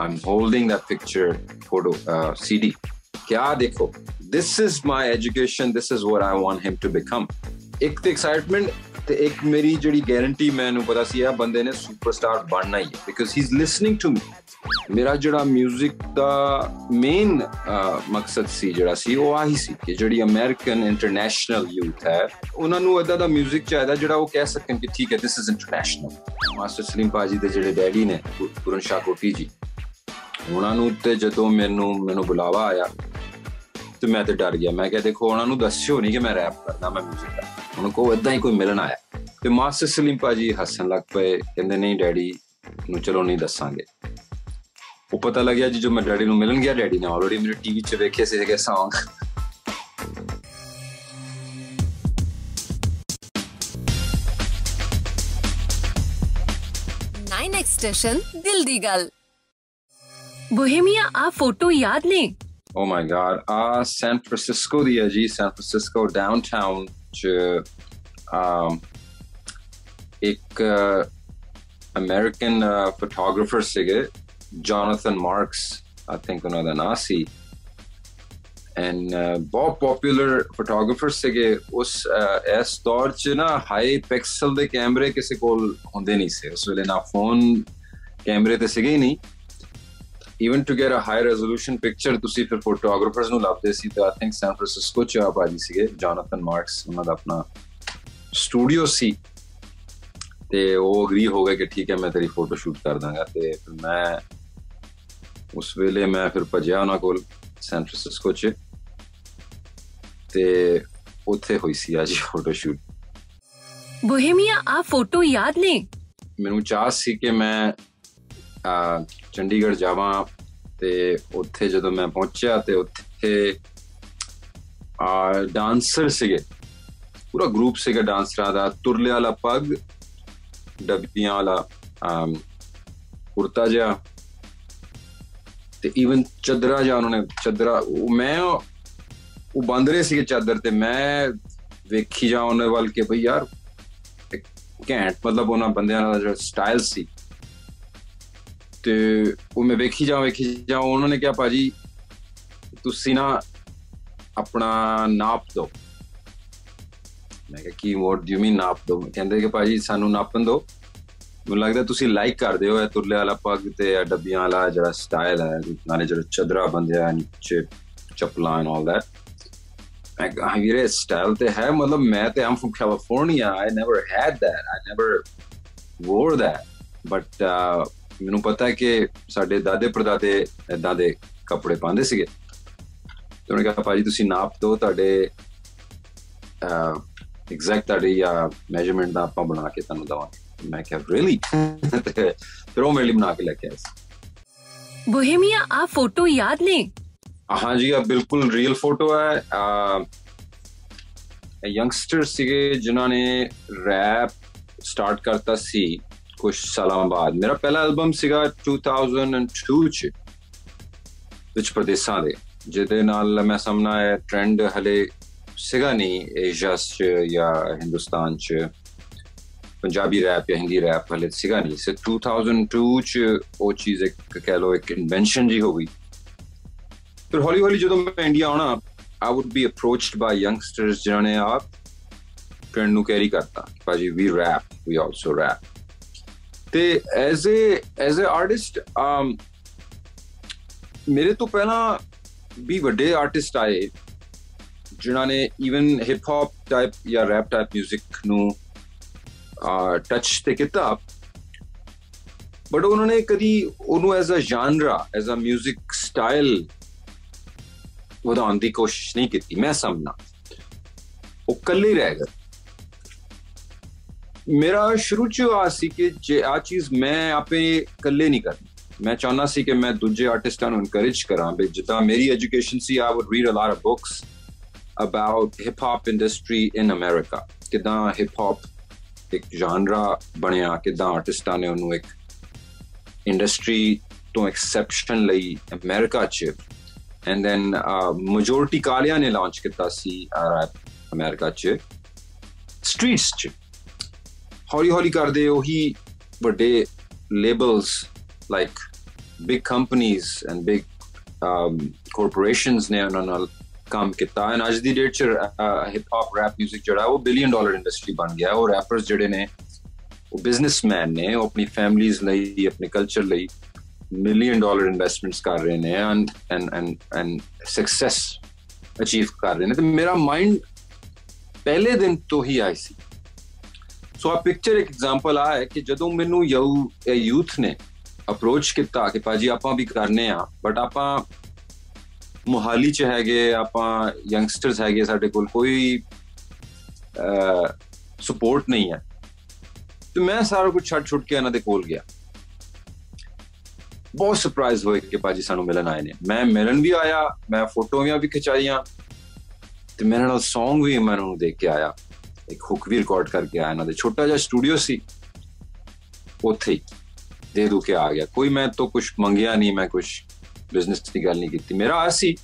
I'm holding that picture photo uh, CD. Kya dekho? This is my education. This is what I want him to become. ਇੱਕ ਤੇ excitement ਤੇ ਇੱਕ ਮੇਰੀ ਜਿਹੜੀ guarantee ਮੈਨੂੰ ਪਤਾ ਸੀ ਆ ਬੰਦੇ ਨੇ ਸੁਪਰਸਟਾਰ ਬਣਨਾ ਹੀ ਹੈ because he is listening to me ਮੇਰਾ ਜਿਹੜਾ 뮤직 ਦਾ ਮੇਨ ਮਕਸਦ ਸੀ ਜਿਹੜਾ ਸੀ ਉਹ ਆਹੀ ਸੀ ਕਿ ਜਿਹੜੀ ਅਮਰੀਕਨ ਇੰਟਰਨੈਸ਼ਨਲ ਯੂਥ ਹੈ ਉਹਨਾਂ ਨੂੰ ਇਦਾਂ ਦਾ 뮤직 ਚਾਹੀਦਾ ਜਿਹੜਾ ਉਹ ਕਹਿ ਸਕਣ ਕਿ ਠੀਕ ਹੈ this is international master Saleem ਬਾਜੀ ਦੇ ਜਿਹੜੇ ਡੈਡੀ ਨੇ ਪੂਰਨ ਸ਼ਾਹ ਕੋਟੀ ਜੀ ਉਹਨਾਂ ਨੂੰ ਤੇ ਜਦੋਂ ਮੈਨੂੰ ਮੈਨੂੰ ਬੁਲਾਵਾ ਆਇਆ ਤੇ ਮੈਂ ਤੇ ਡਰ ਗਿਆ। ਮੈਂ ਕਿਹਾ, ਦੇਖੋ, ਉਹਨਾਂ ਨੂੰ ਦੱਸਿਓ ਨਹੀਂ ਕਿ ਮੈਂ ਰੈਪ ਕਰਦਾ, ਮੈਂ 뮤직 ਦਾ ਉਹਨਾਂ ਕੋ ਇਦਾਂ ਹੀ ਕੋਈ ਮਿਲਣ ਆਇਆ। ਤੇ ਮਾਸਟਰ ਸਲੀਮ ਪਾਜੀ ਹੱਸਣ ਲੱਗ ਪਏ, ਕਹਿੰਦੇ, ਨਹੀਂ, ਡੈਡੀ ਨੂੰ ਚਲੋ ਨਹੀਂ ਦੱਸਾਂਗੇ। ਉਹ ਪਤਾ ਲੱਗਿਆ ਜੀ ਜੋ ਮੈਂ ਡੈਡੀ ਨੂੰ ਮਿਲਣ ਗਿਆ, ਡੈਡੀ ਨੇ ਆਲਰੇਡੀ ਮੇਰੇ ਟੀਵੀ 'ਚ ਵੇਖੇ ਸੀਗੇ Song ਨਾਈਨ ਐਕਸਟੇਸ਼ਨ ਦਿਲ ਦੀ ਗੱਲ। ਬੋਹੇਮੀਆ ਆ ਫੋਟੋ ਯਾਦ ਨੇ ਓ ਮਾਈ ਗॉड ਆ ਸੈਨ ਫ੍ਰਾਂਸਿਸਕੋ ਦੀ ਹੈ ਜੀ ਸੈਨ ਫ੍ਰਾਂਸਿਸਕੋ ਡਾਊਨਟਾਊਨ ਚ um ਇੱਕ ਅਮਰੀਕਨ ਫੋਟੋਗ੍ਰਾਫਰ ਸੀਗੇ ਜੋਨਾਥਨ ਮਾਰਕਸ ਆਈ ਥਿੰਕ ਉਹਨਾਂ ਦਾ ਨਾਮ ਸੀ ਐਂਡ ਬਹੁਤ ਪਪੂਲਰ ਫੋਟੋਗ੍ਰਾਫਰ ਸੀਗੇ ਉਸ ਇਸ ਦੌਰ 'ਚ ਨਾ ਹਾਈ ਪਿਕਸਲ ਦੇ ਕੈਮਰੇ ਕਿਸੇ ਕੋਲ ਹੁੰਦੇ ਨਹੀਂ ਸੀ ਉਸ ਵੇਲੇ ਨਾ ਫੋਨ ਕੈਮਰੇ ਤੇ ਸੀਗੇ ਹੀ ਨਹੀਂ even to get a high resolution picture ਤੁਸੀਂ ਫਿਰ ਫੋਟੋਗ੍ਰਾਫਰਸ ਨੂੰ ਲੱਭਦੇ ਸੀ ਤਾਂ ਆਈ ਥਿੰਕ ਸੈਨ ਫ੍ਰਾਂਸਿਸਕੋ ਚ ਆ ਭਾਜੀ ਸੀਗੇ ਜੋਨਾਥਨ ਮਾਰਕਸ ਉਹਨਾਂ ਦਾ ਆਪਣਾ ਸਟੂਡੀਓ ਸੀ। ਤੇ ਉਹ ਅਗਰੀ ਹੋ ਗਏ ਕਿ ਠੀਕ ਹੈ ਮੈਂ ਤੇਰੀ ਫੋਟੋ ਸ਼ੂਟ ਕਰ ਦਾਂਗਾ। ਤੇ ਫਿਰ ਮੈਂ ਉਸ ਵੇਲੇ ਮੈਂ ਫਿਰ ਭਜਿਆ ਉਹਨਾਂ ਕੋਲ ਸੈਨ ਫ੍ਰਾਂਸਿਸਕੋ ਚ। ਤੇ ਉੱਥੇ ਹੋਈ ਸੀ ਅੱਜ ਫੋਟੋ ਸ਼ੂਟ ਬੋਹੇਮੀਆ ਆ ਫੋਟੋ ਯਾਦ ਨੇ? ਮੈਨੂੰ ਚਾਹ ਸੀ ਕਿ ਮੈਂ ਚੰਡੀਗੜ੍ਹ ਜਾਵਾਂ ਤੇ ਉੱਥੇ ਜਦੋਂ ਮੈਂ ਪਹੁੰਚਿਆ ਤੇ ਉੱਥੇ, ਆ, ਡਾਂਸਰ ਸੀਗੇ। ਪੂਰਾ ਗਰੁੱਪ ਸੀਗਾ ਡਾਂਸਰਾਂ ਦਾ, ਤੁਰਲੇ ਵਾਲਾ ਪੱਗ, ਡੱਬੀਆਂ ਵਾਲਾ ਕੁਰਤਾ ਜਿਹਾ। ਤੇ ਇਵਨ ਚਦਰਾ ਜਿਹਾ ਉਹਨਾਂ ਨੇ, ਚਦਰਾ ਮੈਂ, ਉਹ ਬੰਦ ਰਹੇ ਸੀਗੇ ਚਾਦਰ ਤੇ ਮੈਂ ਵੇਖੀ ਜਾ ਉਹਨਾਂ ਵੱਲ ਕਿ ਭਈ ਯਾਰ ਘੈਂਟ ਮਤਲਬ ਉਹਨਾਂ ਬੰਦਿਆਂ ਦਾ ਜਿਹੜਾ ਸਟਾਈਲ ਸੀ। ਤੇ ਉਹ ਮੈਂ ਵੇਖੀ ਜਾ ਵੇਖੀ ਜਾ ਉਹਨਾਂ ਨੇ ਕਿਹਾ, ਭਾਜੀ, ਤੁਸੀਂ ਨਾ ਆਪਣਾ ਨਾਪ ਦਿਓ। ਮੈਂ ਕਿਹਾ, ਕੀ ਵਾਟ ਡੂ ਯੂ ਮੀਨ ਨਾਪ ਦਿਓ? ਕਹਿੰਦੇ ਕਿ, ਭਾਜੀ, ਸਾਨੂੰ ਨਾਪਣ ਦਿਓ। ਮੈਨੂੰ ਲੱਗਦਾ ਤੁਸੀਂ ਲਾਈਕ ਕਰਦੇ ਹੋ, ਇਹ ਤੁਰਲੇ ਵਾਲਾ ਪੱਗ ਤੇ ਇਹ ਡੱਬੀਆਂ ਵਾਲਾ ਜਿਹੜਾ ਸਟਾਈਲ ਹੈ ਨਾਲੇ ਜਿਹੜਾ ਚਦਰਾ ਬੰਦਿਆ ਨੀਚੇ ਚੱਪਲਾਂ ਐਂਡ ਆਲ ਦੈਟ ਮੈਂ ਕਿਹਾ ਵੀਰੇ ਸਟਾਈਲ ਤੇ ਹੈ, ਮਤਲਬ ਮੈਂ ਤੇ I'm from California I never had that I never wore that but ਮੈਨੂੰ ਪਤਾ ਹੈ ਕਿ ਸਾਡੇ ਦਾਦੇ ਪਰਦਾਦੇ ਇਦਾਂ ਦੇ ਕੱਪੜੇ ਪਾਉਂਦੇ ਸੀਗੇ। ਤੇ ਉਹਨੇ ਕਿਹਾ ਭਾਜੀ ਤੁਸੀਂ ਨਾਪ ਦੋ ਤੁਹਾਡੇ ਐਗਜ਼ੈਕਟ ਤੁਹਾਡੀ ਮੈਜ਼ਰਮੈਂਟ ਦਾ ਆਪਾਂ ਬਣਾ ਕੇ ਤੁਹਾਨੂੰ ਦਵਾਂਗੇ। ਮੈਂ ਕਿਹਾ ਰੀਲੀ ਫਿਰ ਉਹ ਮੇਰੇ ਲਈ ਬਣਾ ਕੇ ਲੈ ਕੇ ਆਇਆ ਸੀ। ਬੋਹੇਮੀਆ ਆ ਫੋਟੋ ਯਾਦ ਨੇ? ਹਾਂ ਜੀ ਆ ਬਿਲਕੁਲ ਰੀਅਲ ਫੋਟੋ ਹੈ। ਯੰਗਸਟਰ ਸੀਗੇ ਜਿਨ੍ਹਾਂ ਨੇ ਰੈਪ ਸਟਾਰਟ ਕਰਤਾ ਸੀ। ਕੁਝ ਸਾਲਾਂ ਬਾਅਦ। ਮੇਰਾ ਪਹਿਲਾ ਐਲਬਮ ਸੀਗਾ 2002 ਚ, ਵਿੱਚ ਪ੍ਰਦੇਸ਼ਾਂ ਦੇ। ਜਿਹਦੇ ਨਾਲ ਮੈਂ ਸਮਝਣਾ ਹੈ ਟ੍ਰੈਂਡ ਹਲੇ ਸੀਗਾ ਨਹੀਂ ਏਸ਼ੀਆ ਚ ਜਾਂ ਹਿੰਦੁਸਤਾਨ ਚ। ਪੰਜਾਬੀ ਰੈਪ ਜਾਂ ਹਿੰਦੀ ਰੈਪ ਹਲੇ ਸੀਗਾ ਨਹੀਂ। ਸੇ 2002 ਚ ਉਹ ਚੀਜ਼ ਇੱਕ ਕਹਿ ਲੋ ਇੱਕ ਇਨਵੈਂਸ਼ਨ ਜੀ ਹੋ ਗਈ। ਫਿਰ ਹੌਲੀ ਹੌਲੀ ਜਦੋਂ ਮੈਂ ਇੰਡੀਆ ਆਉਣਾ I would be approached by youngsters ਜਿਨ੍ਹਾਂ ਨੇ ਆਪ ਟ੍ਰੈਂਡ ਨੂੰ ਕੈਰੀ ਕਰਤਾ। ਭਾਜੀ ਵੀ ਰੈਪ ਵੀ ਆਲਸੋ ਰੈਪ ਤੇ as a as a artist um ਮੇਰੇ ਤੋਂ ਪਹਿਲਾਂ ਵੀ ਵੱਡੇ ਆਰਟਿਸਟ ਆਏ ਜਿਨ੍ਹਾਂ ਨੇ ਇਵਨ ਹਿਪ ਹੌਪ ਟਾਈਪ ਜਾਂ ਰੈਪ ਟਾਈਪ 뮤직 ਨੂੰ ਟੱਚ ਤੇ ਕੀਤਾ ਬਟ ਉਹਨਾਂ ਨੇ ਕਦੀ ਉਹਨੂੰ as a genre as a 뮤직 style ਵਧਾਉਣ ਦੀ ਕੋਸ਼ਿਸ਼ ਨਹੀਂ ਕੀਤੀ ਮੈਂ ਸਮਝਣਾ ਉਹ ਕੱਲੇ ਰਹਿ ਗਏ ਮੇਰਾ ਸ਼ੁਰੂ ਚ ਆ ਸੀ ਕਿ ਜੇ ਆ ਚੀਜ਼ ਮੈਂ ਆਪੇ ਇਕੱਲੇ ਨਹੀਂ ਕਰਨੀ। ਮੈਂ ਚਾਹੁੰਦਾ ਸੀ ਕਿ ਮੈਂ ਦੂਜੇ ਆਰਟਿਸਟਾਂ ਨੂੰ ਇਨਕਰੇਜ ਕਰਾਂ ਬਈ ਜਿੱਦਾਂ ਮੇਰੀ education C I would read a lot of books about hip hop industry in America ਕਿਦਾਂ ਹਿਪ ਹੌਪ ਇੱਕ ਜਨਰਾ ਬਣਿਆ, ਕਿਦਾਂ ਆਰਟਿਸਟਾਂ ਨੇ ਉਹਨੂੰ ਇੱਕ ਇੰਡਸਟਰੀ ਤੋਂ ਐਕਸੈਪਸ਼ਨ ਲਈ ਅਮਰੀਕਾ 'ਚ। ਐਂਡ ਦੈਨ ਮੈਜੋਰਿਟੀ ਕਾਲਿਆਂ ਨੇ ਲਾਂਚ ਕੀਤਾ ਸੀ ਰੈਪ ਅਮਰੀਕਾ 'ਚ। ਸਟਰੀਟਸ 'ਚ। ਹੌਲੀ ਹੌਲੀ ਕਰਦੇ ਉਹੀ ਵੱਡੇ ਲੇਬਲਸ ਲਾਈਕ ਬਿਗ ਕੰਪਨੀਆਂ ਐਂਡ ਬਿਗ ਕਾਰਪੋਰੇਸ਼ਨਸ ਨੇ ਉਹਨਾਂ ਨਾਲ ਕੰਮ ਕੀਤਾ ਐਂਡ ਅੱਜ ਦੀ ਡੇਟ 'ਚ ਹਿਪ ਹੌਪ ਰੈਪ 뮤직 ਜਿਹੜਾ ਉਹ ਬਿਲੀਅਨ ਡਾਲਰ ਇੰਡਸਟਰੀ ਬਣ ਗਿਆ ਉਹ ਰੈਪਰਸ ਜਿਹੜੇ ਨੇ ਉਹ ਬਿਜ਼ਨਸਮੈਨ ਨੇ ਉਹ ਆਪਣੀ ਫੈਮਲੀਆਂ ਲਈ ਆਪਣੇ ਕਲਚਰ ਲਈ ਮਿਲੀਅਨ ਡਾਲਰ ਇਨਵੈਸਟਮੈਂਟਸ ਕਰ ਰਹੇ ਨੇ and and and and success achieve ਕਰ ਰਹੇ ਨੇ ਤੇ ਮੇਰਾ ਮਾਈਂਡ ਪਹਿਲੇ ਦਿਨ ਤੋਂ ਹੀ ਆਈ ਸੀ ਸੋ ਆ ਪਿਕਚਰ ਇੱਕ ਐਗਜ਼ਾਮਪਲ ਆ ਹੈ ਕਿ ਜਦੋਂ ਮੈਨੂੰ ਯੂਥ ਨੇ ਅਪਰੋਚ ਕੀਤਾ ਕਿ ਪਾਜੀ ਆਪਾਂ ਵੀ ਕਰਨੇ ਆ ਬਟ ਆਪਾਂ ਮੁਹਾਲੀ ਚ ਹੈਗੇ ਆਪਾਂ ਯੰਗਸਟਰਸ ਹੈਗੇ ਸਾਡੇ ਕੋਲ ਕੋਈ ਸਪੋਰਟ ਨਹੀਂ ਹੈ ਤੇ ਮੈਂ ਸਾਰਾ ਕੁਝ ਛੱਡ ਛੁੱਟ ਕੇ ਇਹਨਾਂ ਦੇ ਕੋਲ ਗਿਆ ਬਹੁਤ ਸਰਪ੍ਰਾਈਜ਼ ਹੋਏ ਕਿ ਪਾਜੀ ਸਾਨੂੰ ਮਿਲਣ ਆਏ ਨੇ ਮੈਂ ਮਿਲਣ ਵੀ ਆਇਆ ਮੈਂ ਫੋਟੋਆਂ ਵੀ ਖਿਚਾਈਆਂ ਤੇ ਮੇਰੇ ਨਾਲ Song ਵੀ ਮੈਂ ਉਹਨੂੰ ਦੇਖ ਕੇ ਆਇਆ ਇੱਕ ਹੁੱਕ ਵੀ ਰਿਕਾਰਡ ਕਰਕੇ ਆਇਆ ਇਹਨਾਂ ਦੇ ਛੋਟਾ ਜਿਹਾ ਸਟੂਡੀਓ ਸੀ ਉੱਥੇ ਦੇ ਦੂ ਕੇ ਆ ਗਿਆ ਕੋਈ ਮੈਂ ਤੋਂ ਕੁਝ ਮੰਗਿਆ ਨਹੀਂ ਮੈਂ ਕੁਝ ਬਿਜ਼ਨਸ ਦੀ ਗੱਲ ਨਹੀਂ ਕੀਤੀ ਮੇਰਾ ਆਸੀ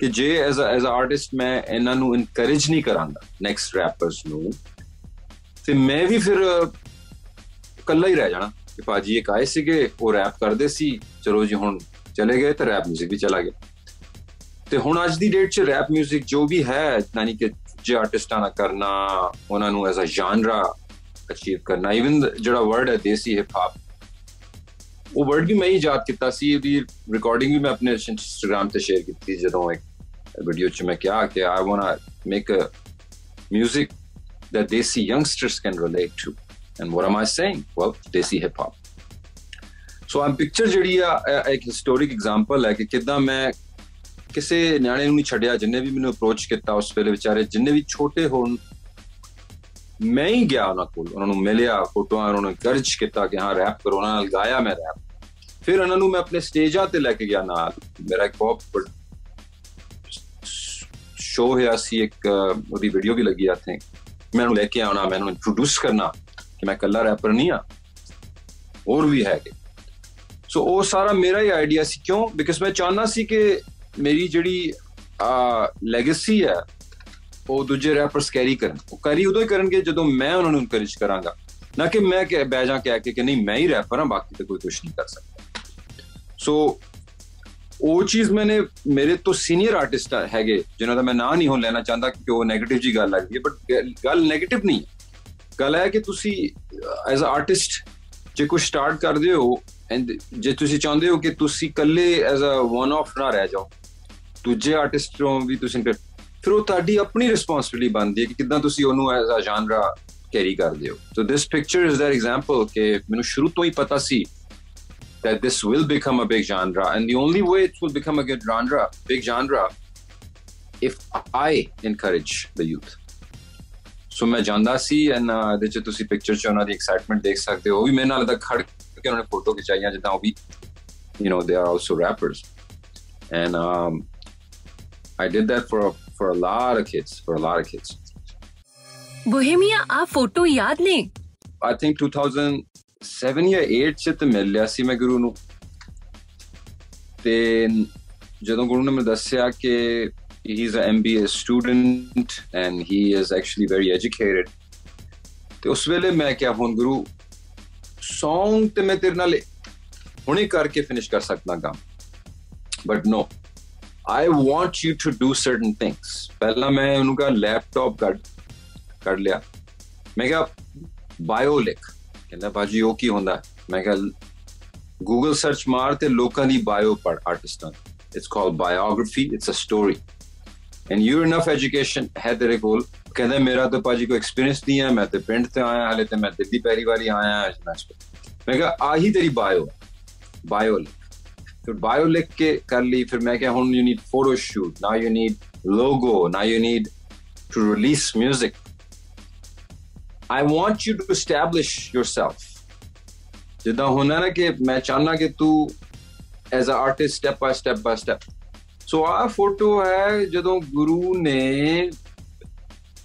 ਕਿ ਜੇ as a as a artist ਮੈਂ ਇਹਨਾਂ ਨੂੰ ਇਨਕਰੇਜ ਨਹੀਂ ਕਰਾਂਗਾ ਨੈਕਸਟ ਰੈਪਰਸ ਨੂੰ ਤੇ ਮੈਂ ਵੀ ਫਿਰ ਕੱਲਾ ਹੀ ਰਹਿ ਜਾਣਾ ਕਿ ਪਾਜੀ ਇੱਕ ਆਏ ਸੀਗੇ ਉਹ ਰੈਪ ਕਰਦੇ ਸੀ ਚਲੋ ਜੀ ਹੁਣ ਚਲੇ ਗਏ ਤੇ ਰੈਪ 뮤직 ਵੀ ਚਲਾ ਗਿਆ ਤੇ ਹੁਣ ਅੱਜ ਦੀ ਡੇਟ 'ਚ ਰੈਪ 뮤직 ਜੋ ਵੀ ਹੈ ਯਾਨੀ ਕਿ ਜੇ ਆਰਟਿਸਟਾਂ ਨਾਲ ਕਰਨਾ, ਉਹਨਾਂ ਨੂੰ ਐਜ਼ ਅ ਜਨਰਾ ਅਚੀਵ ਕਰਨਾ ਇਵਨ ਜਿਹੜਾ ਵਰਡ ਹੈ ਦੇਸੀ ਹਿਪ ਹੌਪ ਉਹ ਵਰਡ ਵੀ ਮੈਂ ਹੀ ਯਾਦ ਕੀਤਾ ਸੀ ਇਹਦੀ ਰਿਕਾਰਡਿੰਗ ਵੀ ਮੈਂ ਆਪਣੇ ਇੰਸਟਾਗ੍ਰam ਤੇ ਸ਼ੇਅਰ ਕੀਤੀ ਜਦੋਂ ਇੱਕ ਵੀਡੀਓ 'ਚ ਮੈਂ ਕਿਹਾ ਕਿ I want to make a 뮤직 that desi youngsters can relate to, and what am i saying? Well desi hip hop. So, i'm picture ਜਿਹੜੀ ਆ ਇੱਕ ਹਿਸਟੋਰਿਕ ਐਗਜ਼ਾਮਪਲ ਹੈ ਕਿ ਕਿਦਾਂ ਮੈਂ ਕਿਸੇ ਨਿਆਣੇ ਨੂੰ ਨਹੀਂ ਛੱਡਿਆ, ਜਿੰਨੇ ਵੀ ਮੈਨੂੰ ਅਪਰੋਚ ਕੀਤਾ ਉਸ ਵੇਲੇ ਵਿਚਾਰੇ, ਜਿੰਨੇ ਵੀ ਛੋਟੇ ਹੋਣ, ਮੈਂ ਹੀ ਗਿਆ ਉਹਨਾਂ ਕੋਲ। ਉਹਨਾਂ ਨੂੰ ਮਿਲਿਆ, ਫੋਟੋਆਂ ਉਹਨਾਂ ਨੂੰ ਗਰਜ ਕੀਤਾ ਕਿ ਹਾਂ ਰੈਪ ਕਰੋ, ਉਹਨਾਂ ਨਾਲ ਗਾਇਆ ਮੈਂ ਰੈਪ ਫਿਰ ਉਹਨਾਂ ਨੂੰ ਮੈਂ ਆਪਣੇ ਸਟੇਜਾਂ ਤੇ ਲੈ ਕੇ ਗਿਆ ਨਾਲ। ਮੇਰਾ ਇੱਕ ਬਹੁਤ ਸ਼ੋ ਹੋਇਆ ਸੀ, ਇੱਕ, ਉਹਦੀ ਵੀਡੀਓ ਵੀ ਲੱਗੀ ਆ ਥਿੰਕ ਮੈਂ ਉਹਨੂੰ ਲੈ ਕੇ ਆਉਣਾ, ਮੈਂ ਉਹਨੂੰ ਇੰਟਰੋਡਿਊਸ ਕਰਨਾ ਕਿ ਮੈਂ ਕੱਲਾ ਰੈਪਰ ਨਹੀਂ ਆ ਹੋਰ ਵੀ ਹੈਗੇ। ਸੋ ਉਹ ਸਾਰਾ ਮੇਰਾ ਹੀ ਆਈਡੀਆ ਸੀ। ਕਿਉਂ? ਬਿਕਾਜ਼ ਮੈਂ ਚਾਹਨਾ ਸੀ ਕਿ ਮੇਰੀ ਜਿਹੜੀ, ਆ ਲੈਗੇਸੀ ਹੈ, ਉਹ ਦੂਜੇ ਰੈਪਰਸ ਕੈਰੀ ਕਰਨ। ਉਹ ਕੈਰੀ ਉਦੋਂ ਹੀ ਕਰਨਗੇ ਜਦੋਂ ਮੈਂ ਉਹਨਾਂ ਨੂੰ ਇਨਕਰੇਜ ਕਰਾਂਗਾ। ਨਾ ਕਿ ਮੈਂ ਕਿ ਬਹਿ ਜਾ ਕੇ ਕਿ ਨਹੀਂ, ਮੈਂ ਹੀ ਰੈਪਰ ਹਾਂ, ਬਾਕੀ ਤੇ ਕੋਈ ਕੁਝ ਨਹੀਂ ਕਰ ਸਕਦਾ। ਸੋ ਉਹ ਚੀਜ਼ ਮੈਨੇ ਮੇਰੇ ਤੋਂ ਸੀਨੀਅਰ ਆਰਟਿਸਟ ਹੈਗੇ, ਜਿਨ੍ਹਾਂ ਦਾ ਮੈਂ ਨਾਂ ਨਹੀਂ ਹੋ ਲੈਣਾ ਚਾਹੁੰਦਾ ਕਿ ਉਹ 네ਗੇਟਿਵ ਜੀ ਗੱਲ ਲੱਗਦੀ ਹੈ ਬਟ ਗੱਲ 네ਗੇਟਿਵ ਨਹੀਂ ਗੱਲ ਹੈ ਕਿ ਤੁਸੀਂ ਐਜ਼ ਅ ਆਰਟਿਸਟ ਜੇ ਕੁਝ ਸਟਾਰਟ ਕਰਦੇ ਹੋ ਐਂਡ ਜੇ ਤੁਸੀਂ ਚਾਹੁੰਦੇ ਹੋ ਕਿ ਤੁਸੀਂ ਇਕੱਲੇ ਐਜ਼ ਅ ਵਨ ਆਫ ਨਾ ਰਹਿ ਜਾਓ ਦੂਜੇ ਆਰਟਿਸਟ ਤੋਂ ਵੀ ਤੁਸੀਂ ਫਿਰ ਉਹ ਤੁਹਾਡੀ ਆਪਣੀ ਰਿਸਪੌਂਸਿਬਿਲਟੀ ਬਣਦੀ ਹੈ ਕਿ ਕਿਦਾਂ ਤੁਸੀਂ ਉਹਨੂੰ ਐਜ਼ ਅ ਜਨਰਾ ਕੈਰੀ ਕਰਦੇ ਹੋ so this picture is that example ਕਿ ਮੈਨੂੰ ਸ਼ੁਰੂ ਤੋਂ ਹੀ ਪਤਾ ਸੀ that this will become a big genre. And the only way it will become a good genre, big genre, if I encourage the youth. ਸੋ ਮੈਂ ਜਾਂਦਾ ਸੀ ਐਂਡ ਇਹਦੇ ਚ ਤੁਸੀਂ ਪਿਕਚਰ ਚ ਉਹਨਾਂ ਦੀ ਐਕਸਾਈਟਮੈਂਟ ਦੇਖ ਸਕਦੇ ਹੋ ਉਹ ਵੀ ਮੇਰੇ ਨਾਲ ਦਾ ਖੜ ਕੇ ਉਹਨਾਂ ਨੇ ਫੋਟੋ ਖਿਚਾਈਆਂ ਜਿੱਦਾਂ ਉਹ ਵੀ you know they are also rappers and um I did that for a, for a lot of kids for a lot of kids Bohemia ਆ ਫੋਟੋ ਯਾਦ ਨੇ I think 2000 7 ਜਾਂ 8 ਚ ਤੇ ਮਿਲ ਲਿਆ ਸੀ ਮੈਂ ਗੁਰੂ ਨੂੰ ਤੇ ਜਦੋਂ ਗੁਰੂ ਨੇ ਮੈਨੂੰ ਦੱਸਿਆ ਕਿ he is an MBA student and he is actually very educated ਤੇ ਉਸ ਵੇਲੇ ਮੈਂ ਕਿਹਾ ਹੁਣ ਗੁਰੂ Song ਤੇ ਮੈਂ ਤੇਰੇ ਨਾਲ ਹੁਣੇ ਕਰਕੇ ਫਿਨਿਸ਼ ਕਰ ਸਕਦਾ ਕੰਮ but no I want you to do certain things. ਪਹਿਲਾਂ ਮੈਂ ਉਹਨੂੰ ਕਹਾ ਲੈਪਟਾਪ ਕੱਢ ਕੱਢ ਲਿਆ ਮੈਂ ਕਿਹਾ ਬਾਇਓ ਲਿਖ ਕਹਿੰਦਾ ਬਾਜੀ ਉਹ ਕੀ ਹੁੰਦਾ ਮੈਂ ਕਿਹਾ ਗੂਗਲ ਸਰਚ ਮਾਰ ਤੇ ਲੋਕਾਂ ਦੀ ਬਾਇਓ ਪੜ ਆਰਟਿਸਟਾਂ it's called biography it's a story and you enough education ਹੈ ਤੇਰੇ ਕੋਲ ਕਹਿੰਦਾ ਮੇਰਾ ਤਾਂ ਬਾਜੀ ਕੋਈ ਐਕਸਪੀਰੀਅੰਸ ਨਹੀਂ ਹੈ ਮੈਂ ਤੇ ਪਿੰਡ ਤੇ ਆਇਆ ਹਲੇ ਤੇ ਮੈਂ ਦਿੱਲੀ ਪਹਿਲੀ ਵਾਰੀ ਆਇਆ ਹਾਂ ਮੈਂ ਕਿਹਾ ਆਹੀ ਤੇਰੀ ਬਾਇਓ ਬਾਇਓ ਫਿਰ ਬਾਇਓ ਲਿਖ ਕੇ ਕਰ ਲਈ ਫਿਰ ਮੈਂ ਕਿਹਾ ਹੁਣ you need photo shoot now you need logo now you need to release 뮤직 I want you to establish yourself. ਜਿੱਦਾਂ ਹੁੰਦਾ ਨਾ ਕਿ ਮੈਂ ਚਾਹਨਾ ਕਿ ਤੂੰ as a artist step by step by step so ਆ ਫੋਟੋ ਹੈ ਜਦੋਂ ਗੁਰੂ ਨੇ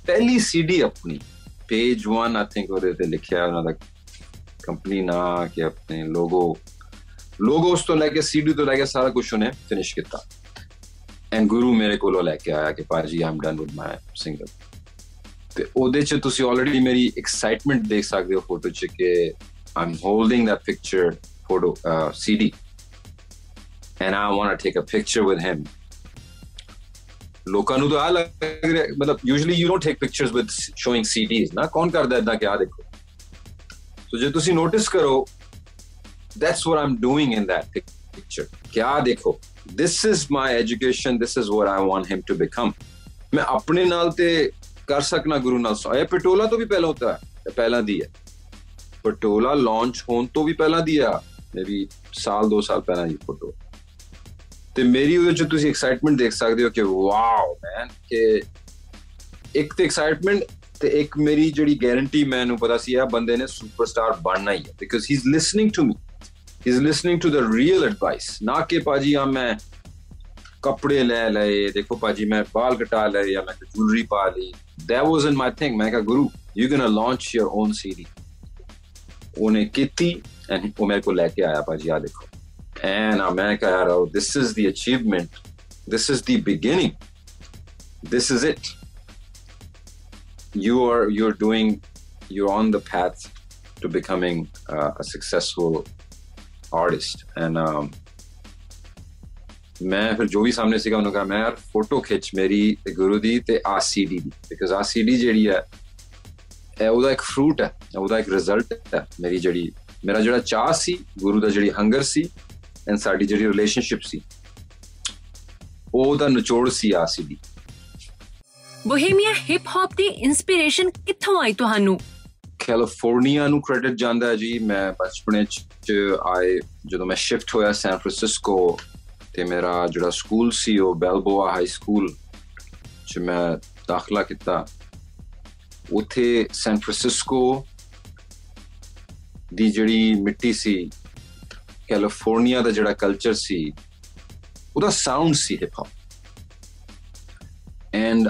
ਪਹਿਲੀ ਸੀਡੀ ਆਪਣੀ ਪੇਜ 1 ਆਈ ਥਿੰਕ ਉਹਦੇ ਤੇ ਲਿਖਿਆ ਉਹਨਾਂ ਦਾ ਕੰਪਨੀ ਨਾ ਕਿ ਆਪਣੇ ਲੋਗੋ ਲੋਗੋਸ ਤੋਂ ਲੈ ਕੇ ਸੀਡੀ ਤੋਂ ਲੈ ਕੇ ਸਾਰਾ ਕੁਝ ਉਹਨੇ ਫਿਨਿਸ਼ ਕੀਤਾ। ਐਂਡ ਗੁਰੂ ਮੇਰੇ ਕੋਲੋਂ ਲੈ ਕੇ ਆਇਆ ਕਿ ਪਾਜੀ I'm done with my single ਤੇ ਉਹਦੇ ਚ ਤੁਸੀਂ ਆਲਰੇਡੀ ਮੇਰੀ ਐਕਸਾਈਟਮੈਂਟ ਦੇਖ ਸਕਦੇ ਹੋ ਫੋਟੋ ਚ ਕਿ I'm holding that picture photo CD and I want to take a picture with him. ਲੋਕਾਂ ਨੂੰ ਤਾਂ ਆ ਲੱਗ ਰਿਹਾ, ਮਤਲਬ usually you don't take pictures with showing CDs ਨਾ। ਕੌਣ ਕਰਦਾ ਇਦਾਂ ਕਿ ਆ ਦੇਖੋ? ਸੋ ਜੇ ਤੁਸੀਂ ਨੋਟਿਸ ਕਰੋ that's what i'm doing in that picture. ਕਿਆ ਦੇਖੋ this is my education, this is what i want him to become. ਮੈਂ ਆਪਣੇ ਨਾਲ ਤੇ ਕਰ ਸਕਣਾ ਗੁਰੂ ਨਾਲ ਇਹ ਪਟੋਲਾ ਤੋਂ ਵੀ ਪਹਿਲਾਂ ਹੁੰਦਾ ਹੈ ਪਹਿਲਾਂ ਦੀ ਹੈ ਪਟੋਲਾ ਲਾਂਚ ਹੋਣ ਤੋਂ ਵੀ ਪਹਿਲਾਂ ਦੀ ਆ ਮੇਬੀ ਸਾਲ ਦੋ ਸਾਲ ਪਹਿਲਾਂ ਦੀ ਫੋਟੋ ਤੇ ਮੇਰੀ ਉਹਦੇ ਚ ਤੁਸੀਂ ਐਕਸਾਈਟਮੈਂਟ ਦੇਖ ਸਕਦੇ ਹੋ ਕਿ ਵਾਓ ਮੈਨ ਕਿ ਇੱਕ ਤੇ ਐਕਸਾਈਟਮੈਂਟ ਤੇ ਇੱਕ ਮੇਰੀ ਜਿਹੜੀ ਗਾਰੰਟੀ ਮੈਨੂੰ ਪਤਾ ਸੀ ਆ ਬੰਦੇ ਨੇ ਸੁਪਰਸਟਾਰ ਬਣਨਾ ਹੀ ਹੈ because he is listening to me he is listening to the real advice ਨਾ ਕਿ ਪਾਜੀ ਆ ਮੈਂ ਕੱਪੜੇ ਲੈ ਲਏ ਦੇਖੋ ਪਾਜੀ ਮੈਂ ਬਾਲ ਕਟਾ ਲਏ ਜਾਂ ਮੈਂ ਜੁਐਲਰੀ ਪਾ ਲਈ that wasn't my thing ਮੈਂ ਕਿਹਾ ਗੁਰੂ you gonna launch your own CD ਉਹਨੇ ਕੀਤੀ ਐਂਡ ਉਹ ਮੇਰੇ ਕੋ ਲੈ ਕੇ ਆਇਆ ਪਾਜੀ ਆ ਦੇਖੋ and I'm like, oh, this is the achievement. This is the beginning. This is it. You are you're doing you're on the path to becoming uh, a successful artist. And um, ਮੈਂ ਫਿਰ ਜੋ ਵੀ ਸਾਹਮਣੇ ਸੀਗਾ ਉਹਨੂੰ ਕਹਾ ਮੈਂ ਯਾਰ photo ਖਿੱਚ ਮੇਰੀ ਤੇ ਗੁਰੂ ਦੀ ਤੇ ਆਸੀਡੀ ਦੀ। ਬਿਕਾਜ਼ ਆਸੀਡੀ ਜਿਹੜੀ ਹੈ ਇਹ ਉਹਦਾ ਇੱਕ ਫਰੂਟ ਹੈ ਉਹਦਾ ਇੱਕ ਰਿਜ਼ਲਟ ਹੈ ਮੇਰੀ ਜਿਹੜੀ ਮੇਰਾ ਜਿਹੜਾ ਚਾਹ ਸੀ ਗੁਰੂ ਦਾ ਜਿਹੜੀ ਹੰਗਰ ਸੀ ਐਂਡ ਸਾਡੀ ਜਿਹੜੀ ਰਿਲੇਸ਼ਨਸ਼ਿਪ ਸੀ ਉਹ ਦਾ ਨਿਚੋੜ ਸੀ ਆਸੀਡੀ ਬੋਹੇਮੀਆ ਹਿਪ ਹੌਪ ਦੀ ਇਨਸਪੀਰੇਸ਼ਨ ਕਿੱਥੋਂ ਆਈ ਤੁਹਾਨੂੰ? ਕੈਲੀਫੋਰਨੀਆ ਨੂੰ ਕ੍ਰੈਡਿਟ ਜਾਂਦਾ ਜੀ ਮੈਂ ਬਚਪਨੇ ਚ ਆਏ, ਜਦੋਂ ਮੈਂ ਸ਼ਿਫਟ ਹੋਇਆ ਸੈਨ ਫ੍ਰਾਂਸਿਸਕੋ ਤੇ ਮੇਰਾ ਜਿਹੜਾ ਸਕੂਲ ਸੀ, ਉਹ ਬੈਲਬੋਆ ਹਾਈ ਸਕੂਲ ਚ ਮੈਂ ਦਾਖਲਾ ਕੀਤਾ। ਉਥੇ ਸੈਨ ਫ੍ਰਾਂਸਿਸਕੋ ਦੀ ਜਿਹੜੀ ਮਿੱਟੀ ਸੀ ਕੈਲੀਫੋਰਨੀਆ ਦਾ ਜਿਹੜਾ ਕਲਚਰ ਸੀ, ਉਹਦਾ ਸਾਊਂਡ ਸੀ ਹਿਪ ਹੌਪ ਐਂਡ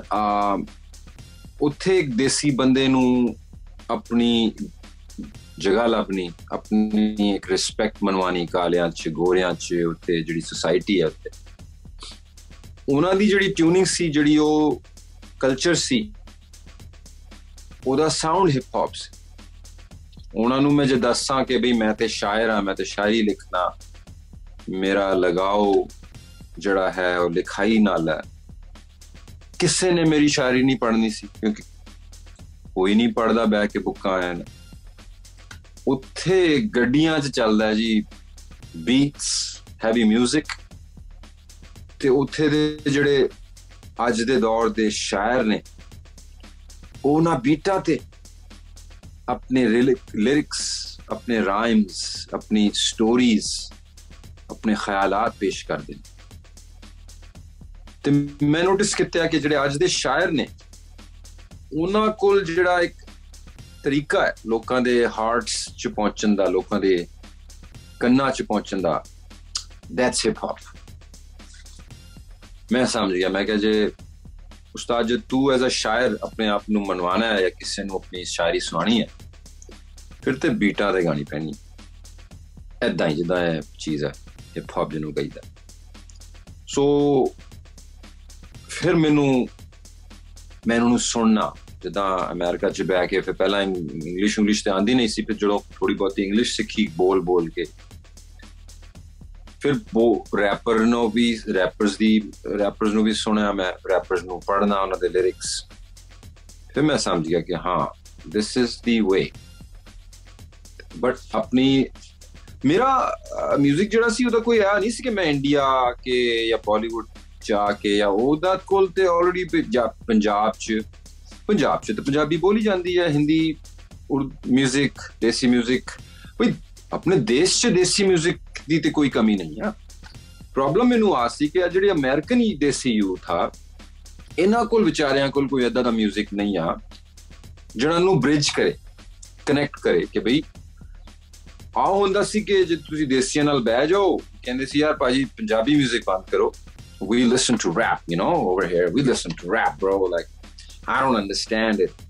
ਉੱਥੇ ਇੱਕ ਦੇਸੀ ਬੰਦੇ ਨੂੰ ਆਪਣੀ ਜਗ੍ਹਾ ਲੱਭਣੀ, ਆਪਣੀ ਇੱਕ ਰਿਸਪੈਕਟ ਮਨਵਾਣੀ ਕਾਲਿਆਂ ਚ, ਗੋਰਿਆਂ ਚ ਉੱਤੇ ਜਿਹੜੀ ਸੋਸਾਇਟੀ ਹੈ ਉੱਤੇ। ਉਹਨਾਂ ਦੀ ਜਿਹੜੀ ਟਿਊਨਿੰਗ ਸੀ, ਜਿਹੜੀ ਉਹ ਕਲਚਰ ਸੀ, ਉਹਦਾ ਸਾਊਂਡ ਹਿਪ ਹੌਪ ਸੀ। ਉਹਨਾਂ ਨੂੰ ਮੈਂ ਜੇ ਦੱਸਾਂ ਕਿ ਬਈ ਮੈਂ ਤੇ ਸ਼ਾਇਰ ਆ ਮੈਂ ਤੇ ਸ਼ਾਇਰੀ ਲਿਖਣਾ ਮੇਰਾ ਲਗਾਓ ਜਿਹੜਾ ਹੈ ਉਹ ਲਿਖਾਈ ਨਾਲ ਹੈ। ਕਿਸੇ ਨੇ ਮੇਰੀ ਸ਼ਾਇਰੀ ਨਹੀਂ ਪੜ੍ਹਨੀ ਸੀ, ਕਿਉਂਕਿ ਕੋਈ ਨਹੀਂ ਪੜਦਾ ਬੈ ਕੇ ਬੁੱਕਾਂ ਆਇਆ ਨੇ ਉੱਥੇ ਗੱਡੀਆਂ 'ਚ ਚੱਲਦਾ ਜੀ ਬੀਟਸ ਹੈਵੀ 뮤직 ਤੇ ਉੱਥੇ ਦੇ ਜਿਹੜੇ ਅੱਜ ਦੇ ਦੌਰ ਦੇ ਸ਼ਾਇਰ ਨੇ, ਉਹਨਾਂ ਬੀਟਾਂ ਤੇ ਆਪਣੇ ਲਿਰਿਕਸ ਆਪਣੇ ਰਾਈਮਸ ਆਪਣੀ ਸਟੋਰੀਜ਼ ਆਪਣੇ ਖਿਆਲਾਤ ਪੇਸ਼ ਕਰਦੇ ਨੇ। ਤੇ ਮੈਂ ਨੋਟਿਸ ਕੀਤਾ ਕਿ ਜਿਹੜੇ ਅੱਜ ਦੇ ਸ਼ਾਇਰ ਨੇ, ਉਹਨਾਂ ਕੋਲ ਜਿਹੜਾ ਇੱਕ ਤਰੀਕਾ ਹੈ ਲੋਕਾਂ ਦੇ ਹਾਰਟਸ 'ਚ ਪਹੁੰਚਣ ਦਾ, ਲੋਕਾਂ ਦੇ ਕੰਨਾਂ 'ਚ ਪਹੁੰਚਣ ਦਾ। ਦੈਟਸ ਹਿਪ ਹੌਪ ਮੈਂ ਸਮਝ ਗਿਆ, ਮੈਂ ਕਿਹਾ ਜੇ ਉਸਤਾਦ, ਜੇ ਤੂੰ ਐਜ਼ ਅ ਸ਼ਾਇਰ ਆਪਣੇ ਆਪ ਨੂੰ ਮਨਵਾਣਾ ਹੈ ਜਾਂ ਕਿਸੇ ਨੂੰ ਆਪਣੀ ਸ਼ਾਇਰੀ ਸੁਣਾਣੀ ਹੈ, ਫਿਰ ਤੇ ਬੀਟਾਂ ਤੇ ਗਾਣੀ ਪੈਣੀ। ਐਦਾਂ ਹੀ ਜਿੱਦਾਂ ਇਹ ਚੀਜ਼ ਹੈ ਹਿਪ ਹੌਪ ਜਿਹਨੂੰ ਕਹਿੰਦਾ ਸੋ ਫਿਰ ਮੈਨੂੰ ਮੈਨੂੰ ਨੂੰ ਸੁਣਨਾ ਜਿੱਦਾਂ ਅਮਰੀਕਾ ਚ ਬੈ ਕੇ ਫਿਰ ਪਹਿਲਾਂ ਇੰਗਲਿਸ਼ ਇੰਗਲਿਸ਼ ਤੇ ਆਂਦੀ ਨਹੀਂ ਸੀ, ਫਿਰ ਜਦੋਂ ਥੋੜੀ ਬਹੁਤੀ ਇੰਗਲਿਸ਼ ਸਿੱਖੀ ਬੋਲ ਬੋਲ ਕੇ। ਫਿਰ ਉਹ ਰੈਪਰ ਨੂੰ ਵੀ ਰੈਪਰਸ ਦੀ ਰੈਪਰਸ ਨੂੰ ਵੀ ਸੁਣਿਆ ਮੈਂ ਰੈਪਰਸ ਨੂੰ ਪੜਨਾ ਉਹਨਾਂ ਦੇ ਲਿਰਿਕਸ ਫਿਰ ਮੈਂ ਸਮਝ ਗਿਆ ਕਿ ਹਾਂ this is the way but ਆਪਣੀ, ਮੇਰਾ 뮤직 ਜਿਹੜਾ ਸੀ, ਉਹਦਾ ਕੋਈ ਆ ਨਹੀਂ ਸੀ ਕਿ ਮੈਂ ਇੰਡੀਆ ਕੇ ਜਾਂ ਬਾਲੀਵੁੱਡ ਜਾ ਕੇ ਜਾਂ ਉਹਦਾ ਕੋਲ ਤੇ ਆਲਰੇਡੀ ਪੰਜਾਬ ਚ ਪੰਜਾਬ ਚ ਤੇ ਪੰਜਾਬੀ ਬੋਲੀ ਜਾਂਦੀ ਹੈ ਹਿੰਦੀ 뮤직 ਦੇਸੀ 뮤직 ਵੀ ਆਪਣੇ ਦੇਸ਼ ਚ ਦੇਸੀ 뮤직 ਦੀ ਤੇ ਕੋਈ ਕਮੀ ਨਹੀਂ ਆ ਪ੍ਰੋਬਲਮ ਮੈਨੂੰ ਆ ਸੀ ਕਿ ਜਿਹੜੇ ਅਮਰੀਕਨ ਹੀ ਦੇਸੀ ਯੂਥ ਆ ਇਹਨਾਂ ਕੋਲ ਵਿਚਾਰਿਆਂ ਕੋਲ ਕੋਈ ਇਦਾਂ ਦਾ 뮤직 ਨਹੀਂ ਆ ਜਿਹੜਾ ਨੂੰ ਬ੍ਰਿਜ ਕਰੇ ਕਨੈਕਟ ਕਰੇ ਕਿ ਭਈ ਆ ਹੁੰਦਾ ਸੀ ਕਿ ਜੇ ਤੁਸੀਂ ਦੇਸੀਆਂ ਨਾਲ ਬਹਿ ਜਾਓ ਕਹਿੰਦੇ ਸੀ ਯਾਰ ਭਾਜੀ ਪੰਜਾਬੀ 뮤직 ਬੰਦ ਕਰੋ we listen to rap you know over here we listen to rap bro like i don't understand it.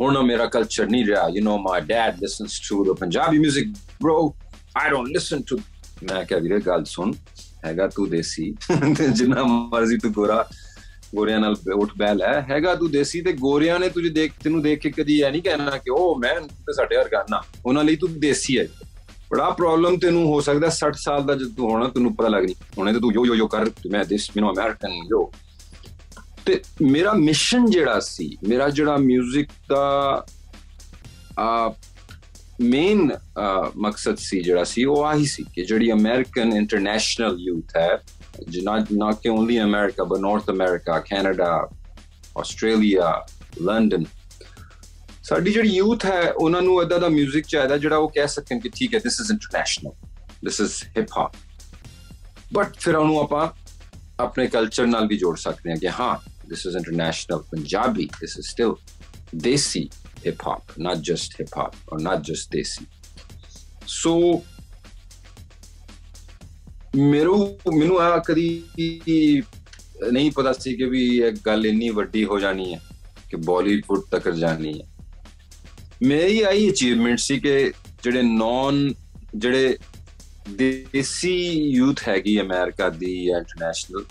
ਹੁਣ ਮੇਰਾ ਕਲਚਰ ਨਹੀਂ ਰਿਹਾ you know, my dad listens to the punjabi music, bro. I don't listen to ਮੈਂ ਕਿਹਾ ਵੀਰੇ ਗੱਲ ਸੁਣ ਹੈਗਾ ਤੂੰ ਦੇਸੀ ਜਿੰਨਾ ਮਰਜ਼ੀ ਤੂੰ ਗੋਰਾ ਗੋਰਿਆਂ ਨਾਲ ਉੱਠ ਬੈਲ ਹੈ ਹੈਗਾ ਤੂੰ ਦੇਸੀ ਤੇ ਗੋਰਿਆਂ ਨੇ ਤੁਝੇ ਦੇਖ ਤੈਨੂੰ ਦੇਖ ਕੇ ਕਦੀ ਐ ਨਹੀਂ ਕਹਿਣਾ ਕਿ ਉਹ ਮੈਂ ਤੇ ਸਾਡੇ ਵਰਗਾ ਨਾ ਉਹਨਾਂ ਲਈ ਤੂੰ ਦੇਸੀ ਹੈ ਬੜਾ ਪ੍ਰੋਬਲਮ ਤੈਨੂੰ ਹੋ ਸਕਦਾ 60 ਸਾਲ ਦਾ ਜਦ ਤੂੰ ਹੋਣਾ ਤੈਨੂੰ ਪਤਾ ਲੱਗ ਨਹੀਂ ਹੁਣੇ ਤੇ ਤੂੰ ਯੋ ਯੋ ਯੋ ਕਰ ਮੈਂ ਦਿਸ ਯੂ نو ਅਮਰੀਕਨ ਯੋ ਤੇ ਮੇਰਾ ਮਿਸ਼ਨ ਜਿਹੜਾ ਸੀ ਮੇਰਾ ਜਿਹੜਾ 뮤직 ਦਾ ਆ ਮੇਨ ਮਕਸਦ ਸੀ ਜਿਹੜਾ ਸੀ ਉਹ ਆਹੀ ਸੀ ਕਿ ਜਿਹੜੀ ਅਮਰੀਕਨ ਇੰਟਰਨੈਸ਼ਨਲ ਯੂਥ ਹੈ not not ਕਿ only America but North America Canada Australia London ਸਾਡੀ ਜਿਹੜੀ ਯੂਥ ਹੈ ਉਹਨਾਂ ਨੂੰ ਇਦਾਂ ਦਾ 뮤직 ਚਾਹੀਦਾ ਜਿਹੜਾ ਉਹ ਕਹਿ ਸਕਣ ਕਿ ਠੀਕ ਹੈ this is international this is hip hop but ਫਿਰ ਉਹਨੂੰ ਆਪਾਂ ਆਪਣੇ ਕਲਚਰ ਨਾਲ ਵੀ ਜੋੜ ਸਕਦੇ ਹਾਂ ਕਿ ਹਾਂ this is international Punjabi. This is still desi hip hop not just hip hop or not just desi. So ਮੇਰੂ ਮੈਨੂੰ ਆ ਕਦੀ ਨਹੀਂ ਪਤਾ ਸੀ ਕਿ ਵੀ ਇਹ ਗੱਲ ਇੰਨੀ ਵੱਡੀ ਹੋ ਜਾਣੀ ਹੈ ਕਿ ਬਾਲੀਵੁੱਡ ਤੱਕ ਜਾਣੀ ਹੈ ਮੇਰੀ ਆਈ ਅਚੀਵਮੈਂਟ ਸੀ ਕਿ ਜਿਹੜੇ ਨੌਨ ਜਿਹੜੇ ਦੇਸੀ ਯੂਥ ਹੈਗੀ ਅਮਰੀਕਾ ਦੀ ਇੰਟਰਨੈਸ਼ਨਲ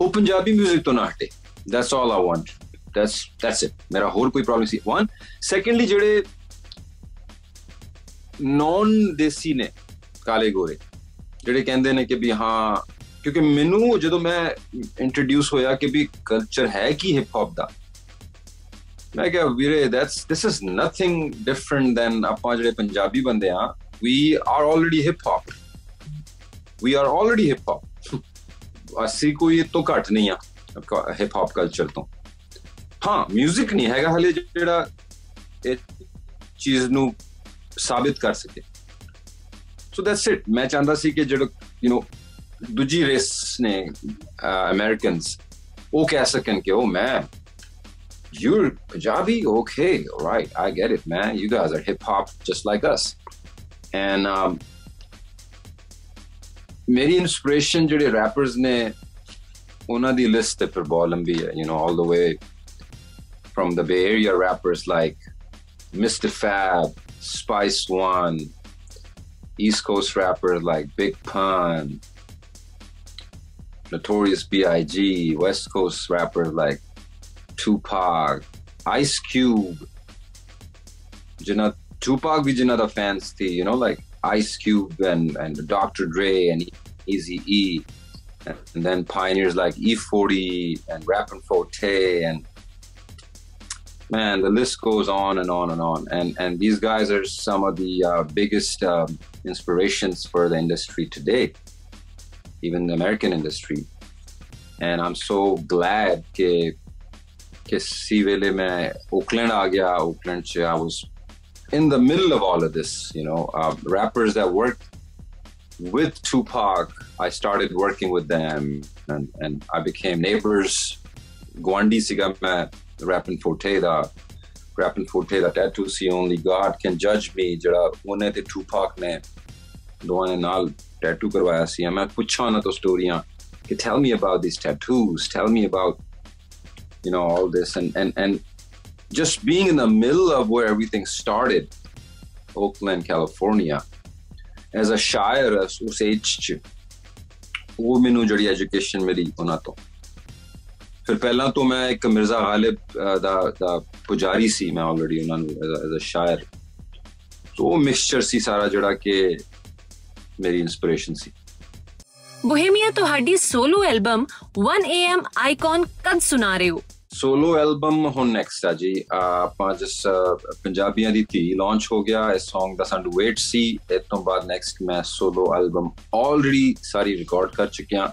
ਉਹ ਪੰਜਾਬੀ 뮤직 ਤੋਂ ਨਾ ਹਟੇ that's all I want that's that's it ਮੇਰਾ ਹੋਰ ਕੋਈ ਪ੍ਰੋਬਲਮ ਸੀ। ਵਨ ਸੈਕੰਡਲੀ ਜਿਹੜੇ ਨੌਨ ਦੇਸੀ ਨੇ, ਕਾਲੇ ਗੋਰੇ, ਜਿਹੜੇ ਕਹਿੰਦੇ ਨੇ ਕਿ ਵੀ ਹਾਂ, ਕਿਉਂਕਿ ਮੈਨੂੰ ਜਦੋਂ ਮੈਂ ਇੰਟਰੋਡਿਊਸ ਹੋਇਆ ਕਿ ਵੀ ਕਲਚਰ ਹੈ ਕੀ ਹਿਪ ਹੌਪ ਦਾ, ਮੈਂ ਕਿਹਾ, ਵੀਰੇ that's this is nothing different than ਆਪਾਂ ਜਿਹੜੇ ਪੰਜਾਬੀ ਬੰਦੇ ਆ we are already hip hop we are already hip hop ਅਸੀਂ ਕੋਈ ਤੋਂ ਘੱਟ ਨਹੀਂ ਆ। ਹਿਪ ਹੌਪ ਕਲਚਰ ਤੋਂ ਹਾਂ 뮤직 ਨਹੀਂ ਹੈਗਾ ਹਲੇ ਜਿਹੜਾ ਇਹ ਚੀਜ਼ ਨੂੰ ਸਾਬਿਤ ਕਰ ਸਕੇ ਸੋ ਦੈਟਸ ਇਟ ਮੈਂ ਚਾਹੁੰਦਾ ਸੀ ਕਿ ਜਿਹੜਾ ਯੂ نو ਦੂਜੀ ਰੇਸ ਨੇ ਅਮਰੀਕਨਸ ਉਹ ਕਹਿ ਸਕਣ ਕਿ ਉਹ ਮੈਂ you're Punjabi? Okay, all right, I get it, man. You guys are hip hop just like us. And um, ਮੇਰੀ ਇਨਸਪੀਰੇਸ਼ਨ ਜਿਹੜੇ ਰੈਪਰਸ ਨੇ ਉਹਨਾਂ ਦੀ ਲਿਸਟ ਤੇ ਫਿਰ ਬਹੁਤ ਲੰਬੀ ਹੈ you know all the way from the Bay Area rappers like Mr. Fab, Spice One, East Coast rappers like Big Pun, Notorious B.I.G., West Coast rappers like Tupac, Ice Cube, Jana, Tupac भी जिन्ना the fans थी, you know, like Ice Cube and, and Dr. Dre and Easy E, and, and then pioneers like E40 and Rappin' Forte and man, the list goes on and on and on. And and these guys are some of the uh, biggest um, inspirations for the industry today, even the American industry. And I'm so glad that किसी वेले मैं Oakland आ गया Oakland से I was in the middle of all of this you know uh, rappers that worked with Tupac I started working with them and, and I became neighbors Gwandi siga मैं rapping forte da rapping forte da tattoo see only God can judge me ਜਿਹੜਾ ਉਹਨੇ ਤੇ Tupac ਨੇ ਦੋਵਾਂ ਨੇ ਨਾਲ tattoo ਕਰਵਾਇਆ ਸੀ ਮੈਂ ਪੁੱਛਾਂ ਨਾ ਤੋਂ ਸਟੋਰੀਆਂ ਕਿ tell me about these tattoos tell me about you know all this and and and just being in the middle of where everything started oakland california As a shire ਉਸ ਏਜ ਚ ਉਹ ਮੈਨੂੰ ਜਿਹੜੀ ਐਜੂਕੇਸ਼ਨ ਮੇਰੀ ਉਹਨਾਂ ਤੋਂ। ਫਿਰ ਪਹਿਲਾਂ ਤੋਂ ਮੈਂ ਇੱਕ ਮਿਰਜ਼ਾ ਗਾਲਿਬ ਦਾ ਦਾ ਪੁਜਾਰੀ ਸੀ ਮੈਂ ਆਲਰੇਡੀ ਉਹਨਾਂ ਨੂੰ ਐਜ਼ ਅ ਸ਼ਾਇਰ ਸੋ ਮਿਕਸਚਰ ਸੀ ਸਾਰਾ ਜਿਹੜਾ ਕਿ ਮੇਰੀ ਇਨਸਪੀਰੇਸ਼ਨ ਸੀ। ਬੋਹੇਮੀਆ ਤੁਹਾਡੀ ਸੋਲੋ ਐਲਬਮ 1am ਆਈਕਨ ਕਦ ਸੁਣਾ ਰਹੇ ਹੋ? ਸੋਲੋ ਐਲਬਮ ਹੁਣ ਨੈਕਸਟ ਆ ਜੀ। ਆਪਾਂ ਜਿਸ ਪੰਜਾਬੀਆਂ ਦੀ ਧੀ ਲਾਂਚ ਹੋ ਗਿਆ, ਇਸ Song ਦਾ ਸਾਨੂੰ ਵੇਟ ਸੀ। ਇਸ ਤੋਂ ਬਾਅਦ ਨੈਕਸਟ ਮੈਂ ਸੋਲੋ ਐਲਬਮ ਆਲਰੇਡੀ ਸਾਰੀ ਰਿਕਾਰਡ ਕਰ ਚੁੱਕਿਆ।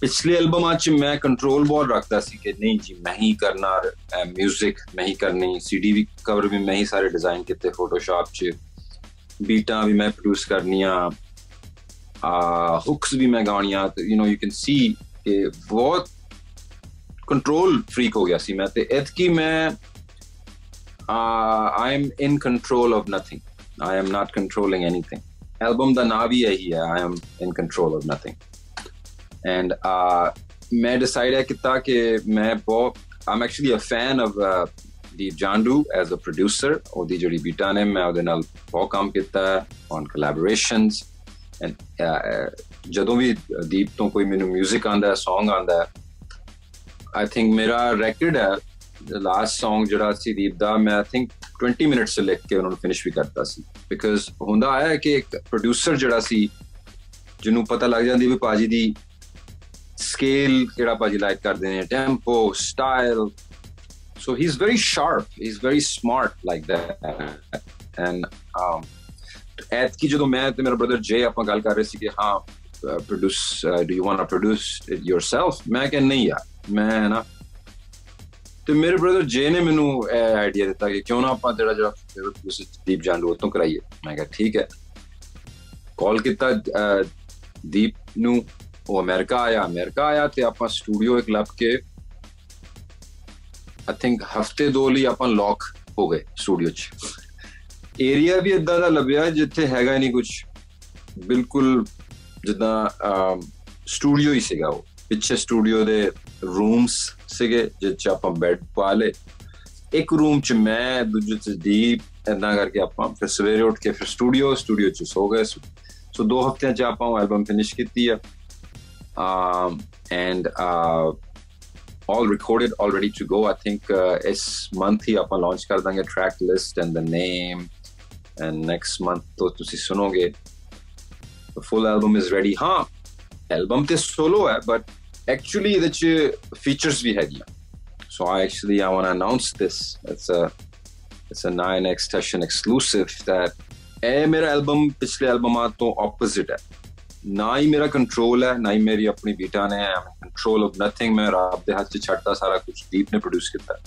ਪਿਛਲੇ ਐਲਬਮਾਂ 'ਚ ਮੈਂ ਕੰਟਰੋਲ ਬਹੁਤ ਰੱਖਦਾ ਸੀ ਕਿ ਨਹੀਂ ਜੀ, ਮੈਂ ਹੀ ਕਰਨਾ ਮਿਊਜ਼ਿਕ ਮੈਂ ਹੀ ਕਰਨੀ। ਸੀਡੀ ਵੀ ਕਵਰ ਵੀ ਮੈਂ ਹੀ ਸਾਰੇ ਡਿਜ਼ਾਈਨ ਕੀਤੇ ਫੋਟੋਸ਼ਾਪ 'ਚ। ਬੀਟਾਂ ਵੀ ਮੈਂ ਪ੍ਰੋਡਿਊਸ ਕਰਨੀਆਂ। ਆ ਹੁਕਸ ਵੀ ਮੈਂ ਗਾਉਣੀਆਂ। You know you can see ਕਿ ਬਹੁਤ ਕੰਟਰੋਲ ਫਰੀਕ ਹੋ ਗਿਆ ਸੀ ਮੈਂ ਤੇ ਇਤਕੀ ਮੈਂ I am in control of nothing I am not controlling anything album ਦਾ ਨਾਮ ਵੀ ਇਹੀ ਹੈ I am in control of nothing and ਮੈਂ ਡਿਸਾਈਡ ਕੀਤਾ ਕਿ ਮੈਂ ਬਹੁਤ I'm actually a fan of uh, Deep Jandu as a producer. ਉਹਦੀ ਜਿਹੜੀ ਬੀਟਾਂ ਨੇ ਮੈਂ ਉਹਦੇ ਨਾਲ ਬਹੁਤ ਕੰਮ ਕੀਤਾ ਔਨ collaborations. And ਜਦੋਂ ਵੀ ਦੀਪ ਤੋਂ ਕੋਈ ਮੈਨੂੰ 뮤직 ਆਂਦਾ Song ਆਂਦਾ I think ਮੇਰਾ record ਹੈ, the last song ਜਿਹੜਾ ਸੀ ਦੀਪ ਦਾ, ਮੈਂ I think 20 ਮਿੰਟਸ ਚ ਲਿਖ ਕੇ ਉਹਨਾਂ ਨੂੰ ਫਿਨਿਸ਼ ਵੀ ਕਰਤਾ ਸੀ। ਬਿਕਾਜ਼ ਹੁੰਦਾ ਆਇਆ ਕਿ ਇੱਕ ਪ੍ਰੋਡਿਊਸਰ ਜਿਹੜਾ ਸੀ, ਜਿਹਨੂੰ ਪਤਾ ਲੱਗ ਜਾਂਦੀ ਵੀ ਪਾਜੀ ਦੀ ਸਕੇਲ ਕਿਹੜਾ ਪਾਜੀ ਲਾਈਕ ਕਰਦੇ ਨੇ tempo style so he's very sharp, he's very smart like that and um ਐਤ ਕੀ ਜਦੋਂ ਮੈਂ ਤੇ ਮੇਰਾ ਬ੍ਰਦਰ ਜੇ ਆਪਾਂ ਗੱਲ ਕਰ ਰਹੇ ਸੀ ਕਿ ਹਾਂ produce do you want to produce it yourself ਮੈਂ ਕਿ ਨਹੀਂ ਯਾਰ ਮੈਂ ਨਾ ਤੇ ਮੇਰੇ ਬ੍ਰਦਰ ਜੇ ਨੇ ਮੈਨੂੰ ਇਹ ਆਈਡੀਆ ਦਿੱਤਾ ਕਿ ਕਿਉਂ ਨਾ ਆਪਾਂ ਜਿਹੜਾ ਜਿਹੜਾ ਪ੍ਰੋਡਿਊਸ ਦੀਪ ਜਾਂਡੂ ਤੋਂ ਕਰਾਈਏ। ਮੈਂ ਕਿਹਾ ਠੀਕ ਹੈ। ਕਾਲ ਕੀਤਾ ਦੀਪ ਨੂੰ, ਉਹ ਅਮਰੀਕਾ ਆਇਆ ਅਮਰੀਕਾ ਆਇਆ ਤੇ ਆਪਾਂ ਸਟੂਡੀਓ ਇੱਕ ਲੱਭ ਕੇ ਆਈ ਥਿੰਕ ਹਫ਼ਤੇ ਦੋ ਲਈ ਆਪਾਂ ਲੌਕ ਹੋ ਗਏ ਸਟੂਡੀਓ 'ਚ। ਏਰੀਆ ਵੀ ਇਦਾਂ ਦਾ ਲੱਭਿਆ ਜਿੱਥੇ ਹੈਗਾ ਨਹੀਂ ਕੁਝ ਬਿਲਕੁਲ ਜਿੱਦਾਂ ਸਟੂਡੀਓ ਹੀ ਸੀਗਾ ਉਹ। ਪਿੱਛੇ ਸਟੂਡੀਓ ਦੇ ਰੂਮਸ ਸੀਗੇ ਜਿੱਥੇ ਆਪਾਂ ਬੈੱਡ ਪਾ ਲੇ ਇੱਕ ਰੂਮ 'ਚ ਮੈਂ ਦੂਜੇ 'ਚ ਦੀਪ ਇਦਾਂ ਕਰਕੇ ਆਪਾਂ ਫਿਰ ਸਵੇਰੇ ਉੱਠ ਕੇ ਫਿਰ ਸਟੂਡੀਓ ਸਟੂਡੀਓ 'ਚ ਸੋ ਗਏ ਸੋ ਦੋ ਹਫ਼ਤਿਆਂ 'ਚ ਆਪਾਂ ਉਹ ਐਲਬਮ ਫਿਨਿਸ਼ ਕੀਤੀ ਆ um and uh all recorded all ready to go i think uh, ਇਸ month ਹੀ ਆਪਾਂ launch ਕਰ ਦਾਂਗੇ track list and the name and next month ਤੋਂ ਤੁਸੀਂ ਸੁਣੋਗੇ the full album is ready ਹਾਂ album ਤੇ solo ਹੈ but actually ਇਹਦੇ ਚ features ਵੀ ਹੈਗੀਆਂ so i actually, i want to announce this. It's a it's a 9x session exclusive that ਇਹ ਮੇਰਾ ਐਲਬਮ ਪਿਛਲੇ ਐਲਬਮਾਂ ਤੋਂ ਆਪੋਜ਼ਿਟ ਹੈ ਨਾ ਹੀ ਮੇਰਾ ਕੰਟਰੋਲ ਹੈ ਨਾ ਹੀ ਮੇਰੀ ਆਪਣੀ ਬੀਟਾ ਨੇ ਕੰਟਰੋਲ ਆਫ ਨਥਿੰਗ ਮੈਂ ਰੱਬ ਦੇ ਹੱਥ 'ਚ ਛੱਡਦਾ ਸਾਰਾ ਕੁਝ ਦੀਪ ਨੇ ਪ੍ਰੋਡਿਊਸ ਕੀਤਾ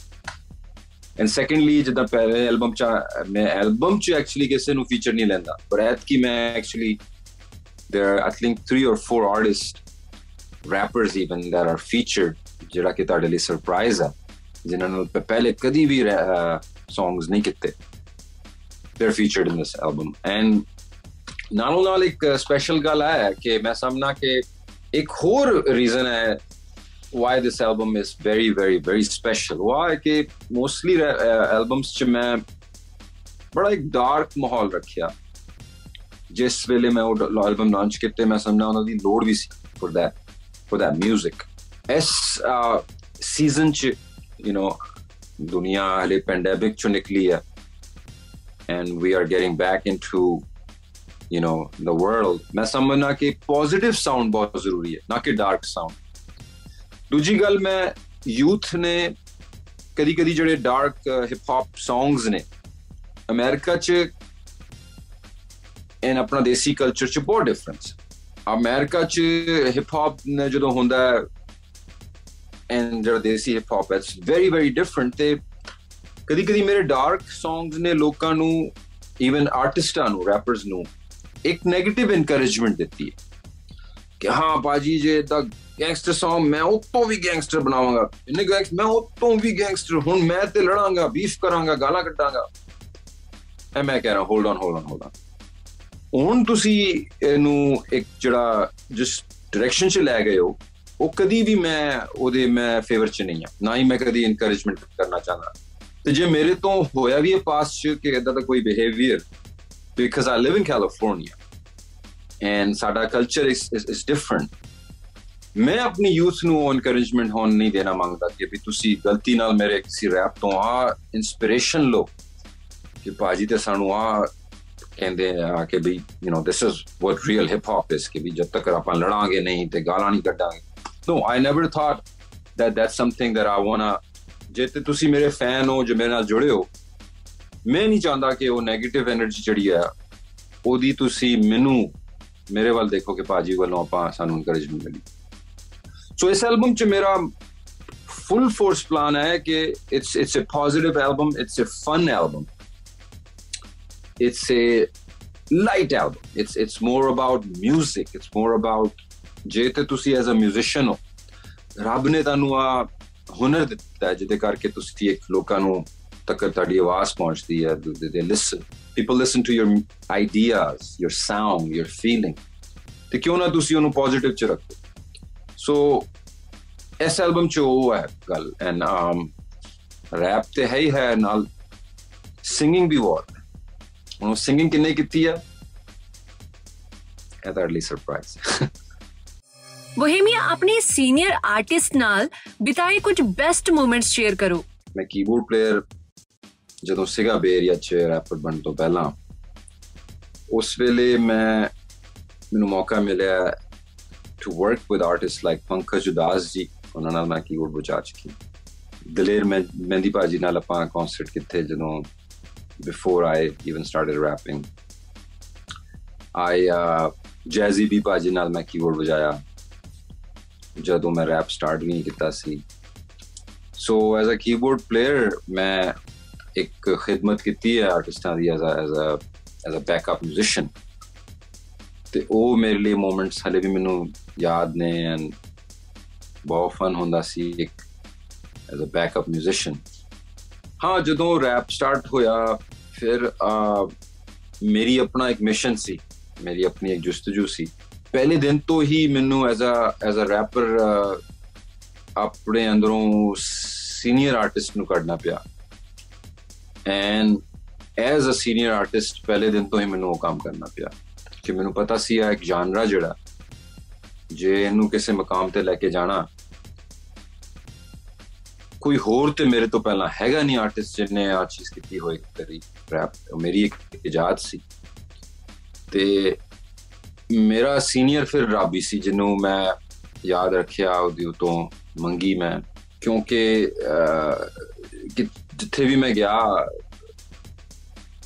ਐਂਡ ਸੈਕੰਡਲੀ ਜਦੋਂ ਪਹਿਲੇ ਐਲਬਮ 'ਚ ਮੈਂ ਐਲਬਮ 'ਚ ਐਕਚੁਅਲੀ ਕਿਸੇ ਨੂੰ ਫੀਚਰ ਨਹੀਂ ਲੈਂਦਾ ਪਰ ਐਤ ਕੀ ਮੈਂ actually there are, i think, three or four artists rappers even there are featured ਜਿਹੜਾ ਕਿ ਤੁਹਾਡੇ ਲਈ ਸਰਪ੍ਰਾਈਜ਼ ਆ ਜਿਨ੍ਹਾਂ ਨੂੰ ਪਹਿਲੇ ਕਦੀ ਵੀ ਸੌਂਗਸ ਨਹੀਂ ਕੀਤੇ they are featured in this album and ਨਾਲੋਂ ਨਾਲ ਇੱਕ ਸਪੈਸ਼ਲ ਗੱਲ ਹੈ ਕਿ ਮੈਂ ਸਮਝਣਾ ਕਿ ਇੱਕ ਹੋਰ ਰੀਜ਼ਨ ਹੈ why this album is very very very special why ਕਿ mostly albums ਚ ਮੈਂ ਬੜਾ ਇੱਕ ਡਾਰਕ ਮਾਹੌਲ ਰੱਖਿਆ ਜਿਸ ਵੇਲੇ ਮੈਂ ਉਹ ਐਲਬਮ ਲਾਂਚ ਕੀਤੇ ਮੈਂ ਸਮਝਣਾ ਉਹਨਾਂ ਦੀ ਲੋੜ ਵੀ ਸੀ for that for that music. ਇਸ ਸੀਜ਼ਨ ਚ you know ਦੁਨੀਆ ਹਲੇ ਪੈਂਡੈਮਿਕ ਚੋਂ ਨਿਕਲੀ ਹੈ and we are getting back into, you know, the world ਮੈਂ ਸਮਝਣਾ ਕਿ ਪੋਜ਼ਿਟਿਵ ਸਾਊਂਡ ਬਹੁਤ ਜ਼ਰੂਰੀ ਹੈ ਨਾ ਕਿ ਡਾਰਕ ਸਾਊਂਡ ਦੂਜੀ ਗੱਲ ਮੈਂ ਯੂਥ ਨੇ ਕਦੀ ਕਦੀ ਜਿਹੜੇ ਡਾਰਕ ਹਿਪ ਹੌਪ ਸੌਂਗਸ ਨੇ ਅਮਰੀਕਾ 'ਚ ਐਨ ਆਪਣਾ ਦੇਸੀ ਕਲਚਰ 'ਚ ਬਹੁਤ ਡਿਫਰੈਂਸ ਅਮਰੀਕਾ 'ਚ ਹਿਪ ਹੌਪ ਨੇ ਜਦੋਂ ਹੁੰਦਾ ਐਨ ਜਿਹੜਾ desi hip hop it's very very different ਤੇ ਕਦੀ ਕਦੀ ਮੇਰੇ ਡਾਰਕ ਸੌਂਗਸ ਨੇ ਲੋਕਾਂ ਨੂੰ ਇਵਨ ਆਰਟਿਸਟਾਂ ਨੂੰ ਰੈਪਰਸ ਨੂੰ, ਇੱਕ 네ਗੇਟਿਵ ਇਨਕਰੇਜਮੈਂਟ ਦਿੱਤੀ ਹੈ ਕਿ ਹਾਂ ਬਾਜੀ ਜੇ ਦਾ ਗੈਂਗਸਟਰ ਸੌਂਗ ਮੈਂ ਉਹ ਤੋਂ ਵੀ ਗੈਂਗਸਟਰ ਬਣਾਵਾਂਗਾ ਇਹਨੇ ਗੈਂਗਸਟਰ ਮੈਂ ਉਹ ਤੋਂ ਵੀ ਗੈਂਗਸਟਰ ਹੁਣ ਮੈਂ ਤੇ ਲੜਾਂਗਾ ਬੀਫ ਕਰਾਂਗਾ, ਗਾਲਾਂ ਕੱਢਾਂਗਾ। ਐ ਮੈਂ ਕਹਿ ਰਿਹਾ hold on hold on hold on ਹੁਣ ਤੁਸੀਂ ਇਹਨੂੰ ਇੱਕ ਜਿਹੜਾ ਜਿਸ ਡਾਇਰੈਕਸ਼ਨ 'ਚ ਲੈ ਗਏ ਹੋ ਉਹ ਕਦੀ ਵੀ ਮੈਂ ਉਹਦੇ ਮੈਂ ਫੇਵਰ 'ਚ ਨਹੀਂ ਆ ਨਾ ਹੀ ਮੈਂ ਕਦੀ ਇਨਕਰੇਜਮੈਂਟ ਕਰਨਾ ਚਾਹੁੰਦਾ। ਤੇ ਜੇ ਮੇਰੇ ਤੋਂ ਹੋਇਆ ਵੀ ਹੈ ਪਾਸ 'ਚ ਕਿ ਇਦਾਂ ਦਾ ਕੋਈ behaviour because I live in California and ਸਾਡਾ culture is is, is different ਮੈਂ ਆਪਣੀ ਯੂਥ ਨੂੰ ਇਨਕਰੇਜਮੈਂਟ ਹੋਣ ਨਹੀਂ ਦੇਣਾ ਮੰਗਦਾ ਕਿ ਵੀ ਤੁਸੀਂ ਗਲਤੀ ਨਾਲ ਮੇਰੇ ਕਿਸੇ ਰੈਪ ਤੋਂ ਆ ਇਨਸਪੀਰੇਸ਼ਨ ਲੋ ਕਿ ਬਾਜੀ ਤੇ ਸਾਨੂੰ ਆ ਕਹਿੰਦੇ ਆ ਕਿ ਵੀ you know this is what real hip hop is ਕਿ ਵੀ ਜਦ ਤੱਕ ਆਪਾਂ ਲੜਾਂਗੇ ਨਹੀਂ ਤੇ ਗਾਲਾਂ ਨਹੀਂ ਕੱਢਾਂਗੇ। No I never thought that that's something that I want ਜੇ ਤੇ ਤੁਸੀਂ ਮੇਰੇ ਫੈਨ ਹੋ, ਜੋ ਮੇਰੇ ਨਾਲ ਜੁੜੇ ਹੋ, ਮੈਂ ਨਹੀਂ ਚਾਹੁੰਦਾ ਕਿ ਉਹ 네ਗੇਟਿਵ એનર્ਜੀ ਜਿਹੜੀ ਆ, ਉਹਦੀ ਤੁਸੀਂ ਮੈਨੂੰ, ਮੇਰੇ ਵੱਲ ਦੇਖੋ ਕਿ ਪਾਜੀ ਵੱਲੋਂ ਆਪਾਂ ਸਾਨੂੰ ਇਨਕਰੇਜਮੈਂਟ ਮਿਲੀ। ਸੋ ਇਸ ਐਲਬਮ 'ਚ ਮੇਰਾ ਫੁੱਲ ਫੋਰਸ ਪਲਾਨ ਹੈ ਕਿ it's it's a positive album it's a fun album it's a light album. It's it's more about music. It's more about ਜੇ ਤੇ ਤੁਸੀਂ ਐਜ਼ ਅ ਮਿਊਜ਼ੀਸ਼ੀਅਨ ਹੋ ਰੱਬ ਨੇ ਤੁਹਾਨੂੰ ਆ ਹੁਨਰ ਦਿੱਤਾ ਹੈ ਜਿਹਦੇ ਕਰਕੇ ਤੁਸੀਂ ਇੱਕ ਲੋਕਾਂ ਨੂੰ ਤੱਕ ਤੁਹਾਡੀ ਆਵਾਜ਼ ਪਹੁੰਚਦੀ ਹੈ they listen people listen to your ideas your sound your feeling ਤੇ ਕਿਉਂ ਨਾ ਤੁਸੀਂ ਉਹਨੂੰ ਪੋਜ਼ਿਟਿਵ ਚ ਰੱਖੋ ਸੋ ਇਸ ਐਲਬਮ ਚ ਉਹ ਹੈ ਗੱਲ ਐਂਡ um ਰੈਪ ਤੇ ਹੈ ਹੀ ਹੈ ਨਾਲ ਸਿੰਗਿੰਗ ਵੀ ਬਹੁਤ ਹੈ ਉਹਨੂੰ ਸਿੰਗਿੰਗ ਕਿੰਨੇ ਕੀਤੀ ਹੈ ਇਹ ਤਾਂ ਅਰਲੀ ਸਰਪ੍ਰਾਈਜ਼ ਬੋਹੇਮੀਆ ਆਪਣੇ ਸੀਨੀਅਰ ਆਰਟਿਸਟ ਨਾਲ ਬਿਤਾਏ ਕੁਝ ਬੈਸਟ ਮੂਮੈਂਟਸ ਸ਼ੇਅਰ ਕਰੋ। ਮੈਂ ਕੀਬੋਰਡ ਪਲੇਅਰ ਜਦੋਂ ਸਿਗਾ ਬੇਰੀਆ ਚ ਰੈਪਰ ਬਣਨ ਤੋਂ ਪਹਿਲਾਂ ਉਸ ਵੇਲੇ ਮੈਂ ਮੈਨੂੰ ਮੌਕਾ ਮਿਲਿਆ to work with artist like Pankaj Udhas ji ਉਹਨਾਂ ਨਾਲ ਮੈਂ ਕੀਬੋਰਡ ਵਜਾ ਚੁੱਕੀ। ਦਲੇਰ ਮਹਿੰਦੀ ਭਾਜੀ ਨਾਲ ਆਪਾਂ ਕਨਸਰਟ ਕਿੱਥੇ ਜਦੋਂ before I even started rapping I Jazzy ਵੀ ਭਾਜੀ ਨਾਲ ਮੈਂ ਕੀਬੋਰਡ ਵਜਾਇਆ ਜਦੋਂ ਮੈਂ ਰੈਪ ਸਟਾਰਟ ਨਹੀਂ ਕੀਤਾ ਸੀ so as a keyboard player ਮੈਂ ਇੱਕ ਖਿਦਮਤ ਕੀਤੀ ਹੈ ਆਰਟਿਸਟਾਂ ਦੀ as a as a as a backup musician ਤੇ ਉਹ ਮੇਰੇ ਲਈ ਮੂਮੈਂਟਸ ਹਲੇ ਵੀ ਮੈਨੂੰ ਯਾਦ ਨੇ ਐਂਡ ਬਹੁਤ ਫਨ ਹੁੰਦਾ ਸੀ ਇੱਕ ਐਜ਼ ਅ ਬੈਕਅਪ ਮਿਊਜ਼ੀਸ਼ੀਅਨ ਹਾਂ, ਜਦੋਂ ਰੈਪ ਸਟਾਰਟ ਹੋਇਆ, ਫਿਰ ਮੇਰੀ ਆਪਣਾ ਇੱਕ ਮਿਸ਼ਨ ਸੀ। ਮੇਰੀ ਆਪਣੀ ਇੱਕ ਜੁਸਤਜੂ ਸੀ। ਪਹਿਲੇ ਦਿਨ ਤੋਂ ਹੀ ਮੈਨੂੰ as a as a rapper ਆਪਣੇ ਅੰਦਰੋਂ ਸੀਨੀਅਰ ਆਰਟਿਸਟ ਨੂੰ ਕੱਢਣਾ ਪਿਆ। And as a senior artist ਪਹਿਲੇ ਦਿਨ ਤੋਂ ਹੀ ਮੈਨੂੰ ਉਹ ਕੰਮ ਕਰਨਾ ਪਿਆ। ਕਿ ਮੈਨੂੰ ਪਤਾ ਸੀ ਆ ਇੱਕ ਜਾਨਰਾ ਜਿਹੜਾ, ਜੇ ਇਹਨੂੰ ਕਿਸੇ ਮਕਾਮ ਤੇ ਲੈ ਕੇ ਜਾਣਾ ਕੋਈ ਹੋਰ ਤੇ ਮੇਰੇ ਤੋਂ ਪਹਿਲਾਂ ਹੈਗਾ ਨਹੀਂ ਆਰਟਿਸਟ ਜਿਹਨੇ ਆ ਚੀਜ਼ ਕੀਤੀ ਹੋਈ ਕਰੀ ਰੈਪ ਮੇਰੀ ਇੱਕ ਇਜਾਜ਼ਤ ਸੀ। ਤੇ ਮੇਰਾ ਸੀਨੀਅਰ ਫਿਰ ਰਾਬੀ ਸੀ, ਜਿਹਨੂੰ ਮੈਂ ਯਾਦ ਰੱਖਿਆ, ਉਹਦੀ ਤੋਂ ਮੰਗੀ ਮੈਂ। ਕਿਉਂਕਿ ਜਿੱਥੇ ਵੀ ਮੈਂ ਗਿਆ,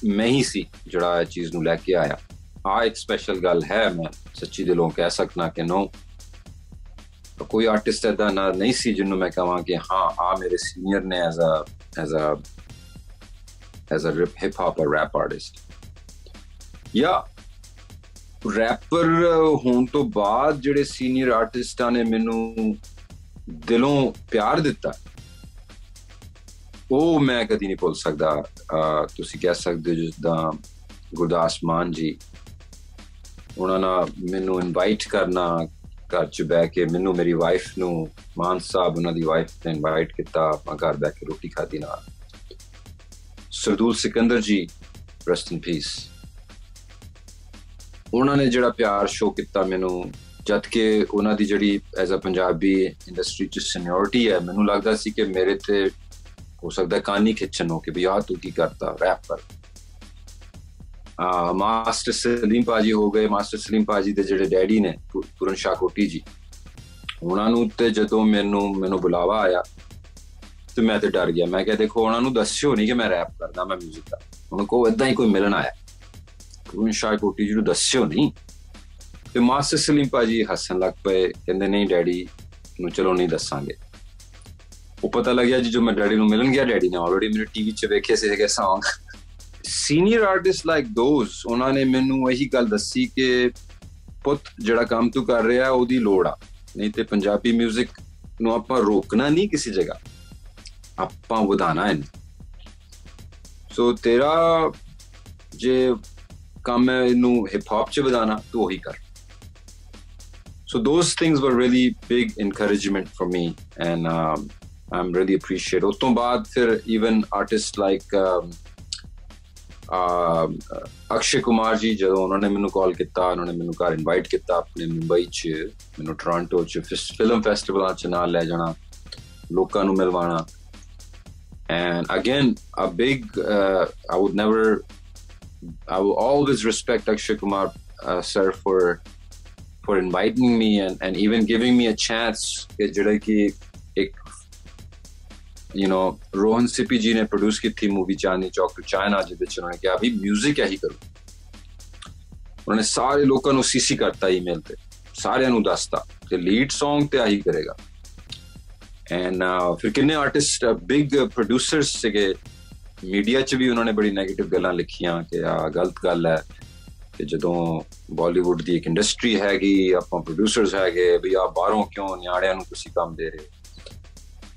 ਮੈਂ ਹੀ ਸੀ ਜਿਹੜਾ ਇਹ ਚੀਜ਼ ਨੂੰ ਲੈ ਕੇ ਆਇਆ। ਆ ਇੱਕ ਸਪੈਸ਼ਲ ਗੱਲ ਹੈ, ਮੈਂ ਸੱਚੀ ਦਿਲੋਂ ਕਹਿ ਸਕਣਾ ਕਿ ਨੋ ਕੋਈ ਆਰਟਿਸਟ ਐਦਾ ਨਾ ਨਹੀਂ ਸੀ ਜਿਹਨੂੰ ਮੈਂ ਕਹਾਂ ਕਿ ਹਾਂ ਆ ਮੇਰੇ ਸੀਨੀਅਰ ਨੇ as a as a as a hip hop ਔਰ ਰੈਪ ਆਰਟਿਸਟ ਯਾ ਰੈਪਰ ਹੋਣ ਤੋਂ ਬਾਅਦ ਜਿਹੜੇ ਸੀਨੀਅਰ ਆਰਟਿਸਟਾਂ ਨੇ ਮੈਨੂੰ ਦਿਲੋਂ ਪਿਆਰ ਦਿੱਤਾ ਉਹ ਮੈਂ ਕਦੀ ਨਹੀਂ ਭੁੱਲ ਸਕਦਾ ਤੁਸੀਂ ਕਹਿ ਸਕਦੇ ਹੋ ਜਿੱਦਾਂ ਗੁਰਦਾਸ ਮਾਨ ਜੀ ਉਹਨਾਂ ਨੇ ਮੈਨੂੰ ਇਨਵਾਈਟ ਕਰਨਾ ਘਰ ਚ ਬੈ ਕੇ ਮੈਨੂੰ, ਮੇਰੀ ਵਾਈਫ ਨੂੰ, ਮਾਨ ਸਾਹਿਬ, ਉਹਨਾਂ ਦੀ ਵਾਈਫ ਨੇ ਇਨਵਾਈਟ ਕੀਤਾ, ਆਪਾਂ ਘਰ ਬੈ ਕੇ ਰੋਟੀ ਖਾਦੀ ਨਾਲ। ਸਰਦੂਲ ਸਿਕੰਦਰ ਜੀ ਰੈਸਟ ਇਨ ਪੀਸ ਉਹਨਾਂ ਨੇ ਜਿਹੜਾ ਪਿਆਰ ਸ਼ੋ ਕੀਤਾ ਮੈਨੂੰ, ਜਦ ਕਿ ਉਹਨਾਂ ਦੀ ਜਿਹੜੀ ਐਜ਼ ਅ ਪੰਜਾਬੀ ਇੰਡਸਟਰੀ ਚ ਸੀਨੀਅਰਿਟੀ ਹੈ, ਮੈਨੂੰ ਲੱਗਦਾ ਸੀ ਕਿ ਮੇਰੇ ਤੇ ਹੋ ਸਕਦਾ ਕਾਨੀ ਖਿੱਚਣ ਹੋ ਕਿ ਵੀ ਆ ਤੂੰ ਕੀ ਕਰਦਾ ਰੈਪਰ ਆ ਮਾਸਟਰ ਸਲੀਮ ਪਾਜੀ ਹੋ ਗਏ, ਮਾਸਟਰ ਸਲੀਮ ਪਾਜੀ ਦੇ ਜਿਹੜੇ ਡੈਡੀ ਨੇ ਪੁਰਨ ਸ਼ਾਹ ਕੋਟੀ ਜੀ, ਉਹਨਾਂ ਨੂੰ ਤੇ ਜਦੋਂ ਮੈਨੂੰ ਮੈਨੂੰ ਬੁਲਾਵਾ ਆਇਆ, ਤੇ ਮੈਂ ਤੇ ਡਰ ਗਿਆ। ਮੈਂ ਕਿਹਾ, ਦੇਖੋ, ਉਹਨਾਂ ਨੂੰ ਦੱਸਿਓ ਨਹੀਂ ਕਿ ਮੈਂ ਰੈਪ ਕਰਦਾ, ਮੈਂ 뮤직 ਦਾ ਉਹਨਾਂ ਕੋ ਇਦਾਂ ਹੀ ਕੋਈ ਮਿਲਣ ਆਇਆ। ਪੁਰਨ ਸ਼ਾਹ ਕੋਟੀ ਜੀ ਨੂੰ ਦੱਸਿਓ ਨਹੀਂ ਤੇ ਮਾਸਟਰ ਸਲੀਮ ਪਾਜੀ ਹੱਸਣ ਲੱਗ ਪਏ, ਕਹਿੰਦੇ, ਨਹੀਂ ਡੈਡੀ, ਨੂੰ ਚਲੋ ਨਹੀਂ ਦੱਸਾਂਗੇ। ਉਹ ਪਤਾ ਲੱਗਿਆ ਜੀ ਜੋ ਮੈਂ ਡੈਡੀ ਨੂੰ ਮਿਲਣ ਗਿਆ, ਡੈਡੀ ਨੇ ਆਲਰੇਡੀ ਮੇਰੇ ਟੀਵੀ 'ਚ ਵੇਖੇ ਸੀਗੇ Song senior artist like those ਉਹਨਾਂ ਨੇ ਮੈਨੂੰ ਇਹੀ ਗੱਲ ਦੱਸੀ ਕਿ ਪੁੱਤ ਜਿਹੜਾ ਕੰਮ ਤੂੰ ਕਰ ਰਿਹਾ ਉਹਦੀ ਲੋੜ ਆ। ਨਹੀਂ ਤੇ ਪੰਜਾਬੀ 뮤직 ਨੂੰ ਆਪਾਂ ਰੋਕਣਾ ਨਹੀਂ ਕਿਸੇ ਜਗ੍ਹਾ। ਆਪਾਂ ਵਧਾਣਾ ਹੈ ਸੋ ਤੇਰਾ ਜੇ ਕੰਮ ਹੈ ਇਹਨੂੰ ਹਿਪ ਹੌਪ ਚ ਵਧਾਣਾ ਤੂੰ ਉਹੀ ਕਰ। So those things were really big encouragement for me and um, I'm really appreciate ਉਸ ਤੋਂ ਬਾਅਦ ਫਿਰ even artists like um, Akshay Kumar ji ਜਦੋਂ ਉਹਨਾਂ ਨੇ ਮੈਨੂੰ ਕਾਲ ਕੀਤਾ ਉਹਨਾਂ ਨੇ ਮੈਨੂੰ ਘਰ ਇਨਵਾਈਟ ਕੀਤਾ ਆਪਣੇ ਮੁੰਬਈ 'ਚ ਮੈਨੂੰ ਟੋਰਾਂਟੋ 'ਚ ਫਿਲਮ ਫੈਸਟੀਵਲਾਂ 'ਚ ਨਾਲ ਲੈ ਜਾਣਾ ਲੋਕਾਂ ਨੂੰ ਮਿਲਵਾਣਾ and again a big I would never I will always respect Akshay Kumar uh, sir for for inviting me and, and even giving me a chance ਕਿ ਜਿਹੜਾ ਕਿ ਇੱਕ ਯੂ نو ਰੋਹਨ ਸਿਪੀ ਜੀ ਨੇ ਪ੍ਰੋਡਿਊਸ ਕੀਤੀ movie Chandni Chowk to China ਜਿਹਦੇ ਵਿੱਚ ਉਹਨਾਂ ਨੇ ਕਿਹਾ ਵੀ 뮤직 ਇਹੀ ਕਰੋ। ਉਹਨਾਂ ਨੇ ਸਾਰੇ ਲੋਕਾਂ ਨੂੰ ਸੀਸੀ ਕਰਤਾ ਈਮੇਲ ਤੇ, ਸਾਰਿਆਂ ਨੂੰ ਦੱਸਤਾ ਕਿ ਲੀਡ Song ਤੇ ਆਹੀ ਕਰੇਗਾ। ਐਂਡ ਫਿਰ ਕਿੰਨੇ ਆਰਟਿਸਟ ਬਿਗ ਪ੍ਰੋਡਿਊਸਰਸ ਸੀਗੇ ਮੀਡੀਆ 'ਚ ਵੀ ਉਹਨਾਂ ਨੇ ਬੜੀ 네ਗੇਟਿਵ ਗੱਲਾਂ ਲਿਖੀਆਂ ਕਿ ਆ ਗਲਤ ਗੱਲ ਹੈ ਕਿ ਜਦੋਂ ਬਾਲੀਵੁੱਡ ਦੀ ਇੱਕ ਇੰਡਸਟਰੀ ਹੈਗੀ, ਆਪਾਂ ਪ੍ਰੋਡਿਊਸਰਸ ਹੈਗੇ, ਵੀ ਆ ਬਾਹਰੋਂ ਕਿਉਂ ਨਿਆੜਿਆਂ ਨੂੰ ਤੁਸੀਂ ਕੰਮ ਦੇ ਰਹੇ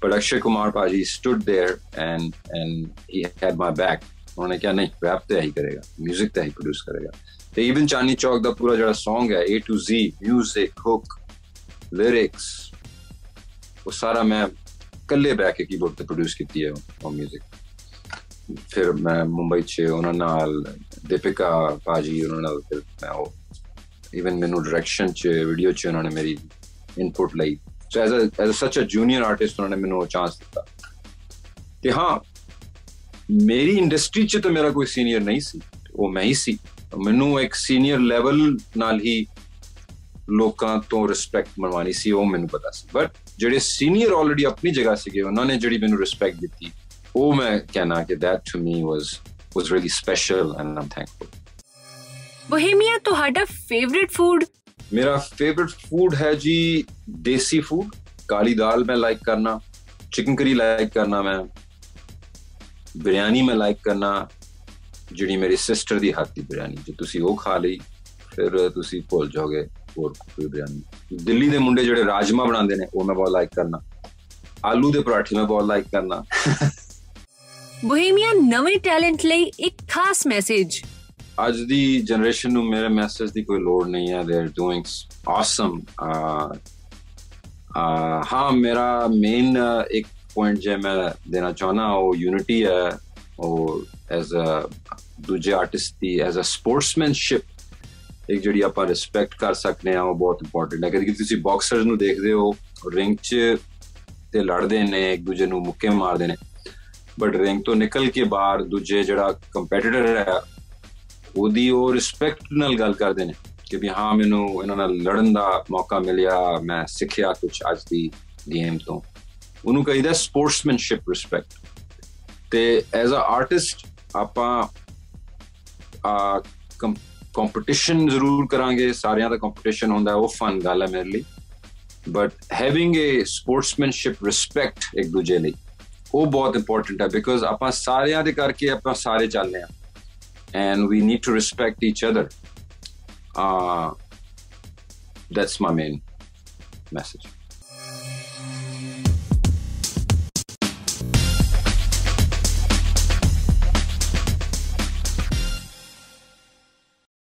But Akshay Kumar Paji stood there and and he had my back. उन्होंने क्या नहीं रैप तो ही करेगा म्यूज़िक तो ही प्रोड्यूस करेगा. तो इवन चांदनी चौक का पूरा जरा सॉन्ग है A to Z music hook lyrics वो सारा मैं ਕੱਲੇ ਬੈ ਕੇ ਕੀਬੋਰਡ ਤੇ प्रोड्यूस की है ਉਹ 뮤직 फिर मैं मुंबई 'ਚ उन्होंने दीपिका पाजी, उन्होंने ਉਹਨਾਂ ਨਾਲ ਫਿਰ ਮੈਂ ਉਹ ਇਵਨ ਮੈਨੂੰ direction so as a as such a junior artist ਉਹਨਾਂ ਨੇ ਮੈਨੂੰ ਚਾਂਸ ਦਿੱਤਾ ਤੇ ਹਾਂ ਮੇਰੀ ਇੰਡਸਟਰੀ 'ਚ ਤਾਂ ਮੇਰਾ ਕੋਈ ਸੀਨੀਅਰ ਨਹੀਂ ਸੀ ਉਹ ਮੈਂ ਹੀ ਸੀ ਮੈਨੂੰ ਇੱਕ ਸੀਨੀਅਰ ਲੈਵਲ ਨਾਲ ਹੀ ਲੋਕਾਂ ਤੋਂ ਰਿਸਪੈਕਟ ਮਨਵਾਣੀ ਸੀ ਉਹ ਮੈਨੂੰ ਪਤਾ ਸੀ ਬਟ ਜਿਹੜੇ ਸੀਨੀਅਰ ਆਲਰੇਡੀ ਆਪਣੀ ਜਗ੍ਹਾ ਸੀਗੇ ਉਹਨਾਂ ਨੇ ਜਿਹੜੀ ਮੈਨੂੰ ਰਿਸਪੈਕਟ ਦਿੱਤੀ ਉਹ ਮੈਂ ਕਹਿਣਾ ਕਿ that to me was was really special and I'm thankful Bohemia ਤੁਹਾਡਾ ਫੇਵਰਿਟ ਫੂਡ ਮੇਰਾ ਫੇਵਰਿਟ ਫੂਡ ਹੈ ਜੀ ਦੇਸੀ ਫੂਡ ਕਾਲੀ ਦਾਲ ਮੈਂ ਲਾਈਕ ਕਰਨਾ ਚਿਕਨ ਕਰੀ ਲਾਈਕ ਕਰਨਾ ਮੈਂ ਬਿਰਿਆਨੀ ਮੈਂ ਲਾਈਕ ਕਰਨਾ, ਜਿਹੜੀ ਮੇਰੀ ਸਿਸਟਰ ਦੀ ਹੱਥ ਦੀ ਬਿਰਿਆਨੀ ਜੇ ਤੁਸੀਂ ਉਹ ਖਾ ਲਈ, ਫਿਰ ਤੁਸੀਂ ਭੁੱਲ ਜਾਓਗੇ ਹੋਰ ਕੋਈ ਬਿਰਿਆਨੀ ਦਿੱਲੀ ਦੇ ਮੁੰਡੇ ਜਿਹੜੇ ਰਾਜਮਾ ਬਣਾਉਂਦੇ ਨੇ, ਉਹ ਮੈਂ ਬਹੁਤ ਲਾਈਕ ਕਰਨਾ। ਆਲੂ ਦੇ ਪਰਾਠੇ ਮੈਂ ਬਹੁਤ ਲਾਈਕ ਕਰਨਾ। ਬੋਹੇਮੀਆ ਨਵੇਂ ਟੈਲੈਂਟ ਲਈ ਇੱਕ ਖਾਸ ਮੈਸੇਜ ਅੱਜ ਦੀ ਜਨਰੇਸ਼ਨ ਨੂੰ ਮੇਰੇ ਮੈਸੇਜ ਦੀ ਕੋਈ ਲੋੜ ਨਹੀਂ ਹੈ। ਦੇ ਆਰ ਡੂਇੰਗ ਆਸਮ ਹਾਂ, ਮੇਰਾ ਮੇਨ ਇੱਕ ਪੁਆਇੰਟ ਜੇ ਮੈਂ ਦੇਣਾ ਚਾਹਨਾ ਉਹ ਯੂਨਿਟੀ ਹੈ। ਉਹ ਐਜ਼ ਅ ਦੂਜੇ ਆਰਟਿਸਟ ਦੀ ਐਜ਼ ਅ ਸਪੋਰਟਸਮੈਨਸ਼ਿਪ ਇੱਕ ਜਿਹੜੀ ਆਪਾਂ ਰਿਸਪੈਕਟ ਕਰ ਸਕਦੇ ਆ ਉਹ ਬਹੁਤ ਇੰਪੋਰਟੈਂਟ ਹੈ। ਕਿ ਤੁਸੀਂ ਬਾਕਸਰਸ ਨੂੰ ਦੇਖਦੇ ਹੋ ਰਿੰਗ 'ਚ ਤੇ ਲੜਦੇ ਨੇ, ਇੱਕ ਦੂਜੇ ਨੂੰ ਮੁੱਕੇ ਮਾਰਦੇ ਨੇ। ਬਟ ਰਿੰਗ ਤੋਂ ਨਿਕਲ ਕੇ ਬਾਹਰ ਦੂਜੇ ਜਿਹੜਾ ਕੰਪੀਟੀਟਰ ਹੈ ਉਹਦੀ ਉਹ ਰਿਸਪੈਕਟ ਨਾਲ ਗੱਲ ਕਰਦੇ ਨੇ ਕਿ ਵੀ ਹਾਂ, ਮੈਨੂੰ ਇਹਨਾਂ ਨਾਲ ਲੜਨ ਦਾ ਮੌਕਾ ਮਿਲਿਆ, ਮੈਂ ਸਿੱਖਿਆ ਕੁਝ ਅੱਜ ਦੀ ਗੇਮ ਤੋਂ। ਉਹਨੂੰ ਕਹਿੰਦਾ ਸਪੋਰਟਸਮੈਨਸ਼ਿਪ ਰਿਸਪੈਕਟ ਤੇ ਐਜ਼ ਅ ਆਰਟਿਸਟ ਆਪਾਂ, ਆ ਕੰਪੀਟੀਸ਼ਨ ਜ਼ਰੂਰ ਕਰਾਂਗੇ, ਸਾਰਿਆਂ ਦਾ ਕੰਪੀਟੀਸ਼ਨ ਹੁੰਦਾ, ਉਹ ਫਨ ਗੱਲ ਹੈ ਮੇਰੇ ਲਈ। But having a sportsmanship respect ਇੱਕ ਦੂਜੇ ਲਈ, ਉਹ ਬਹੁਤ ਇੰਪੋਰਟੈਂਟ ਹੈ ਬਿਕੋਜ਼ ਆਪਾਂ ਸਾਰਿਆਂ ਦੇ ਕਰਕੇ ਆਪਾਂ ਸਾਰੇ ਚੱਲਦੇ ਆ and we need to respect each other. Uh, that's my main message.